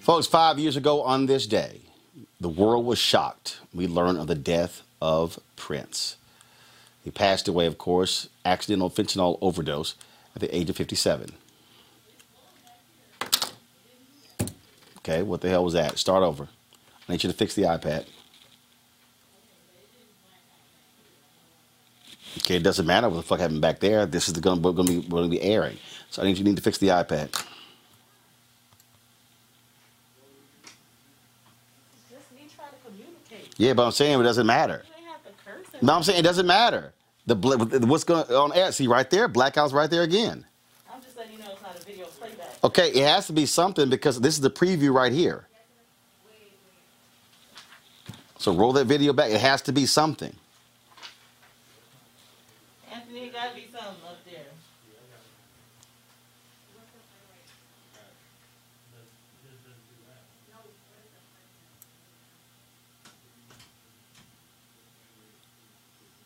Folks, five years ago on this day, the world was shocked. We learned of the death of Prince. He passed away, of course, accidental fentanyl overdose at the age of 57. Okay, what the hell was that? Start over. I need you to fix the iPad. Okay, it doesn't matter what the fuck happened back there. This is the going to be going to be airing. So I need you need to fix the iPad. Yeah, but I'm saying it doesn't matter. No, I'm saying it doesn't matter. The what's going on air? See right there, blackout's right there again. I'm just letting you know it's not a video playback. Okay, it has to be something because this is the preview right here. So roll that video back. It has to be something. Anthony, it gotta be something up there.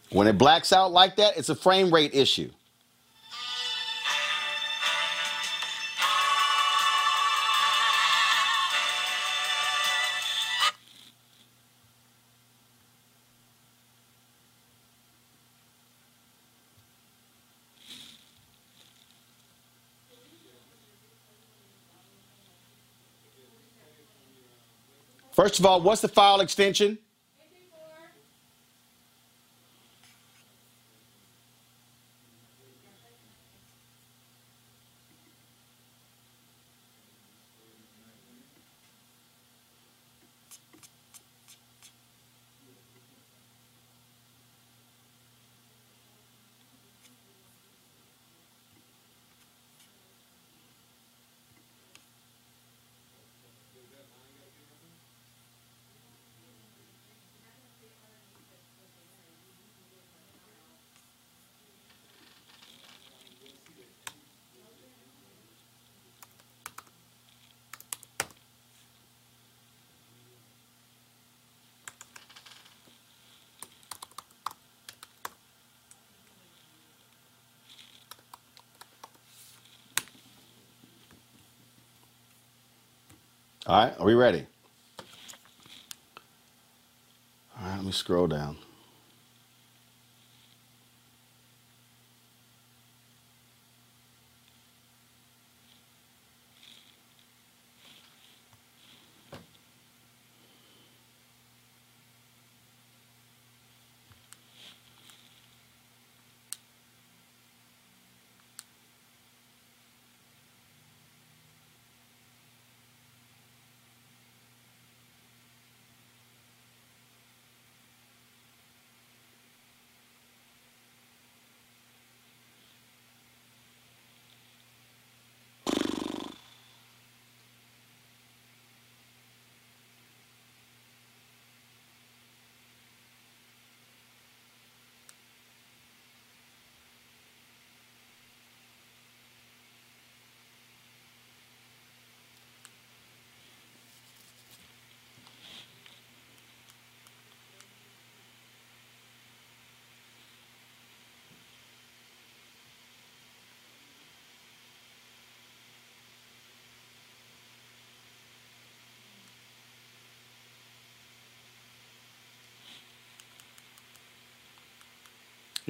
When it blacks out like that, it's a frame rate issue. First of all, what's the file extension? All right, are we ready? All right, let me scroll down.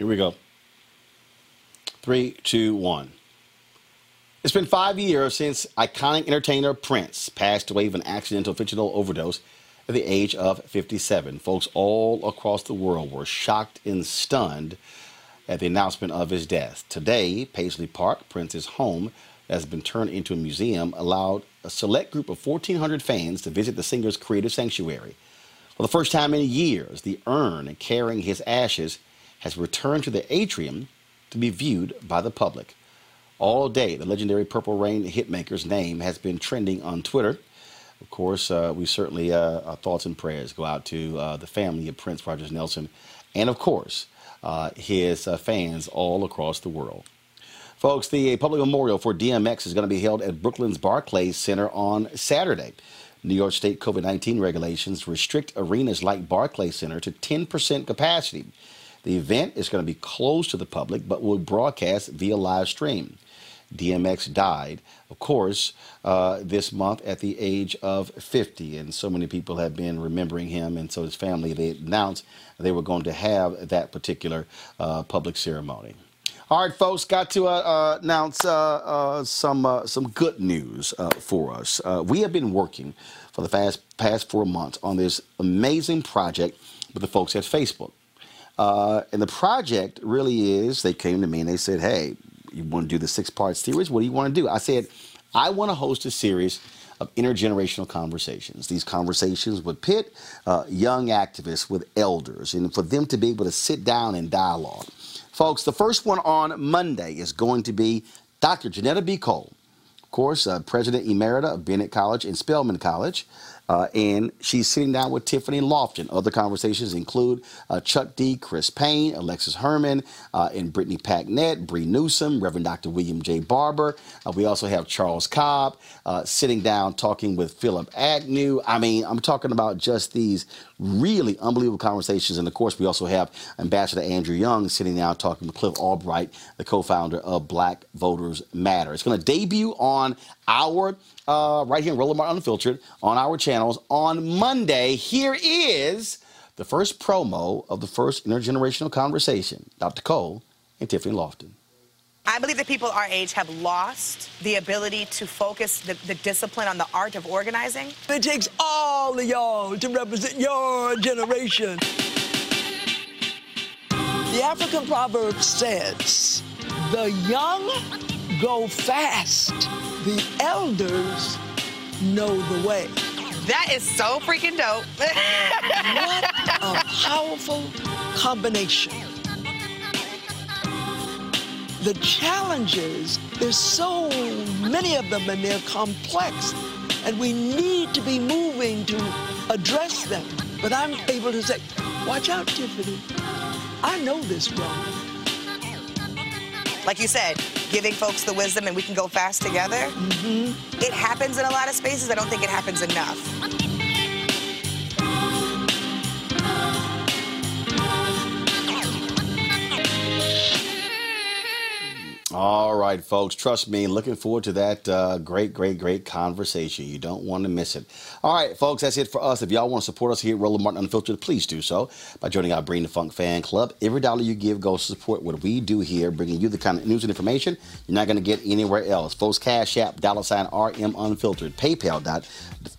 Here we go. Three, two, one. It's been five years since iconic entertainer Prince passed away of an accidental fentanyl overdose at the age of 57. Folks all across the world were shocked and stunned at the announcement of his death. Today, Paisley Park, Prince's home, that has been turned into a museum, allowed a select group of 1,400 fans to visit the singer's creative sanctuary. For the first time in years, the urn carrying his ashes has returned to the atrium to be viewed by the public. All day, the legendary Purple Rain hitmaker's name has been trending on Twitter. Of course, uh, we certainly, uh, our thoughts and prayers go out to uh, the family of Prince Rogers Nelson and, of course, uh, his uh, fans all across the world. Folks, the public memorial for DMX is going to be held at Brooklyn's Barclays Center on Saturday. New York State COVID 19 regulations restrict arenas like Barclays Center to 10% capacity. The event is going to be closed to the public but will broadcast via live stream. DMX died, of course, uh, this month at the age of 50, and so many people have been remembering him, and so his family they announced they were going to have that particular uh, public ceremony. All right, folks, got to uh, uh announce uh, uh, some some good news for us. we have been working for the past past four months on this amazing project with the folks at Facebook. Uh, and the project really is they came to me and they said, Hey, you want to do the six part series? What do you want to do? I said, I want to host a series of intergenerational conversations. These conversations would pit uh, young activists with elders and for them to be able to sit down and dialogue. Folks, the first one on Monday is going to be Dr. Johnnetta B. Cole, of course, uh, President Emerita of Bennett College and Spelman College. Uh, and she's sitting down with Tiffany Loftin. Other conversations include uh, Chuck D, Chris Payne, Alexis Herman, uh, and Brittany Packnett, Bree Newsom, Reverend Dr. William J. Barber. Uh, we also have Charles Cobb uh, sitting down talking with Philip Agnew. I mean, I'm talking about just these really unbelievable conversations. And of course, we also have Ambassador Andrew Young sitting down talking with Cliff Albright, the co founder of Black Voters Matter. It's going to debut on our, uh, right here in Roland Martin Unfiltered, on our channels on Monday. Here is the first promo of the first intergenerational conversation. Dr. Cole and Tiffany Loftin. I believe that people our age have lost the ability to focus the, the, discipline on the art of organizing. It takes all of y'all to represent your generation. The African proverb says, the young go fast, the elders know the way. That is so freaking dope. what a powerful combination the challenges, there's so many of them and they're complex, and we need to be moving to address them. But I'm able to say, watch out, Tiffany. I know this wrong. Like you said, giving folks the wisdom and we can go fast together. Mm-hmm. It happens in a lot of spaces. I don't think it happens enough. All right. folks. Trust me, looking forward to that uh, great, great, great conversation. You don't want to miss it. All right, folks, that's it for us. If y'all want to support us here at Roland Martin Unfiltered, please do so by joining our Bring the Funk fan club. Every dollar you give goes to support what we do here, bringing you the kind of news and information you're not going to get anywhere else. Folks, Cash App, dollar sign RM Unfiltered, PayPal dot,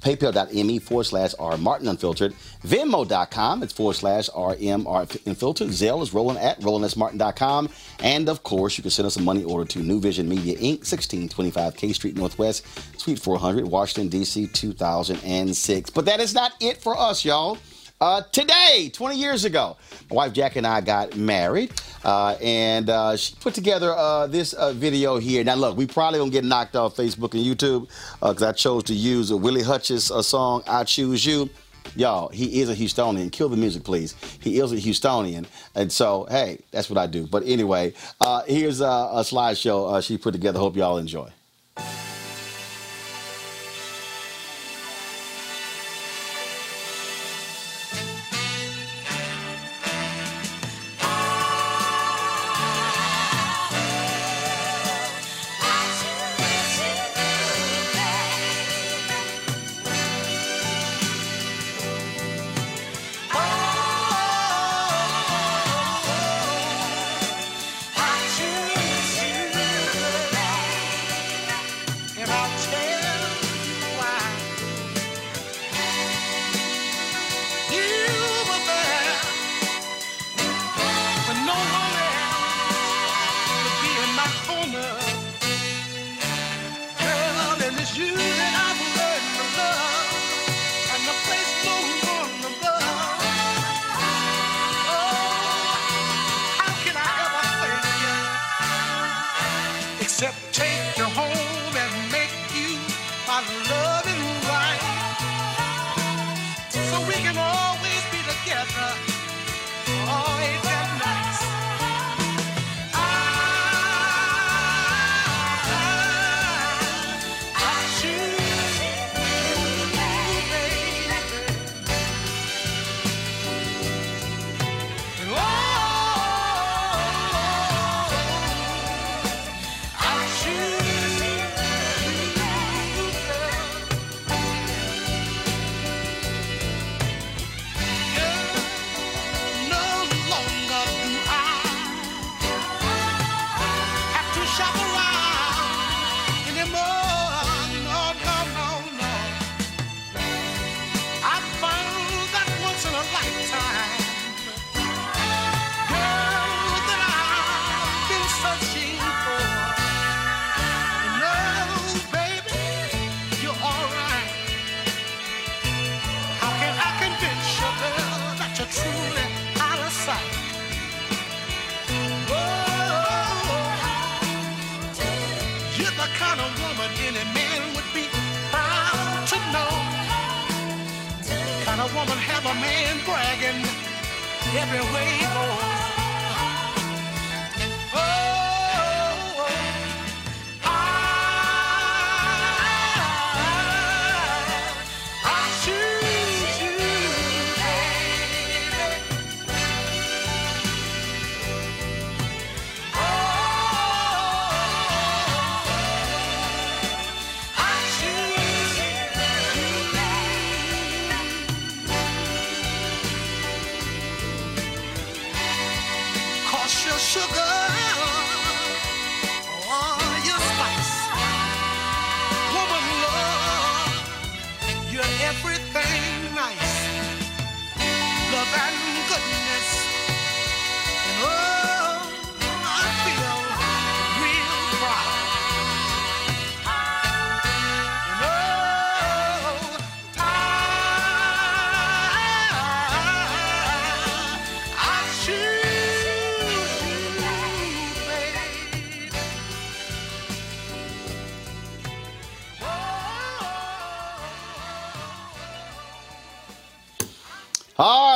PayPal.me forward slash R Martin Unfiltered, Venmo.com, it's forward slash RM Unfiltered, Zelle is rolling at RolandSMartin.com, and of course, you can send us some money order to New Vision Media Inc., 1625 K Street Northwest, Suite 400, Washington, D.C., 2006. But that is not it for us, y'all. Uh, today, 20 years ago, my wife Jack and I got married, uh, and uh, she put together uh, this uh, video here. Now, look, we probably gonna get knocked off Facebook and YouTube because I chose to use a Willie Hutchins uh, song, "I Choose You." Y'all, he is a Houstonian. Kill the music, please. He is a Houstonian, and so hey, that's what I do. But anyway, uh, here's a, a slideshow uh, she put together. Hope y'all enjoy.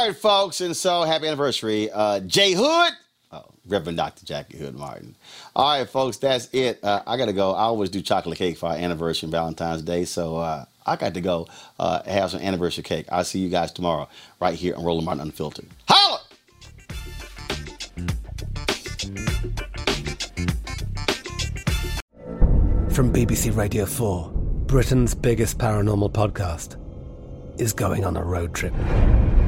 All right, folks, and so happy anniversary, uh, Jay Hood. Oh, Reverend Dr. Jacquie Hood Martin. All right, folks, that's it. Uh, I gotta go. I always do chocolate cake for our anniversary and Valentine's Day, so uh, I got to go uh, have some anniversary cake. I'll see you guys tomorrow right here on Roland Martin Unfiltered. Holla! From BBC Radio 4, Britain's biggest paranormal podcast is going on a road trip.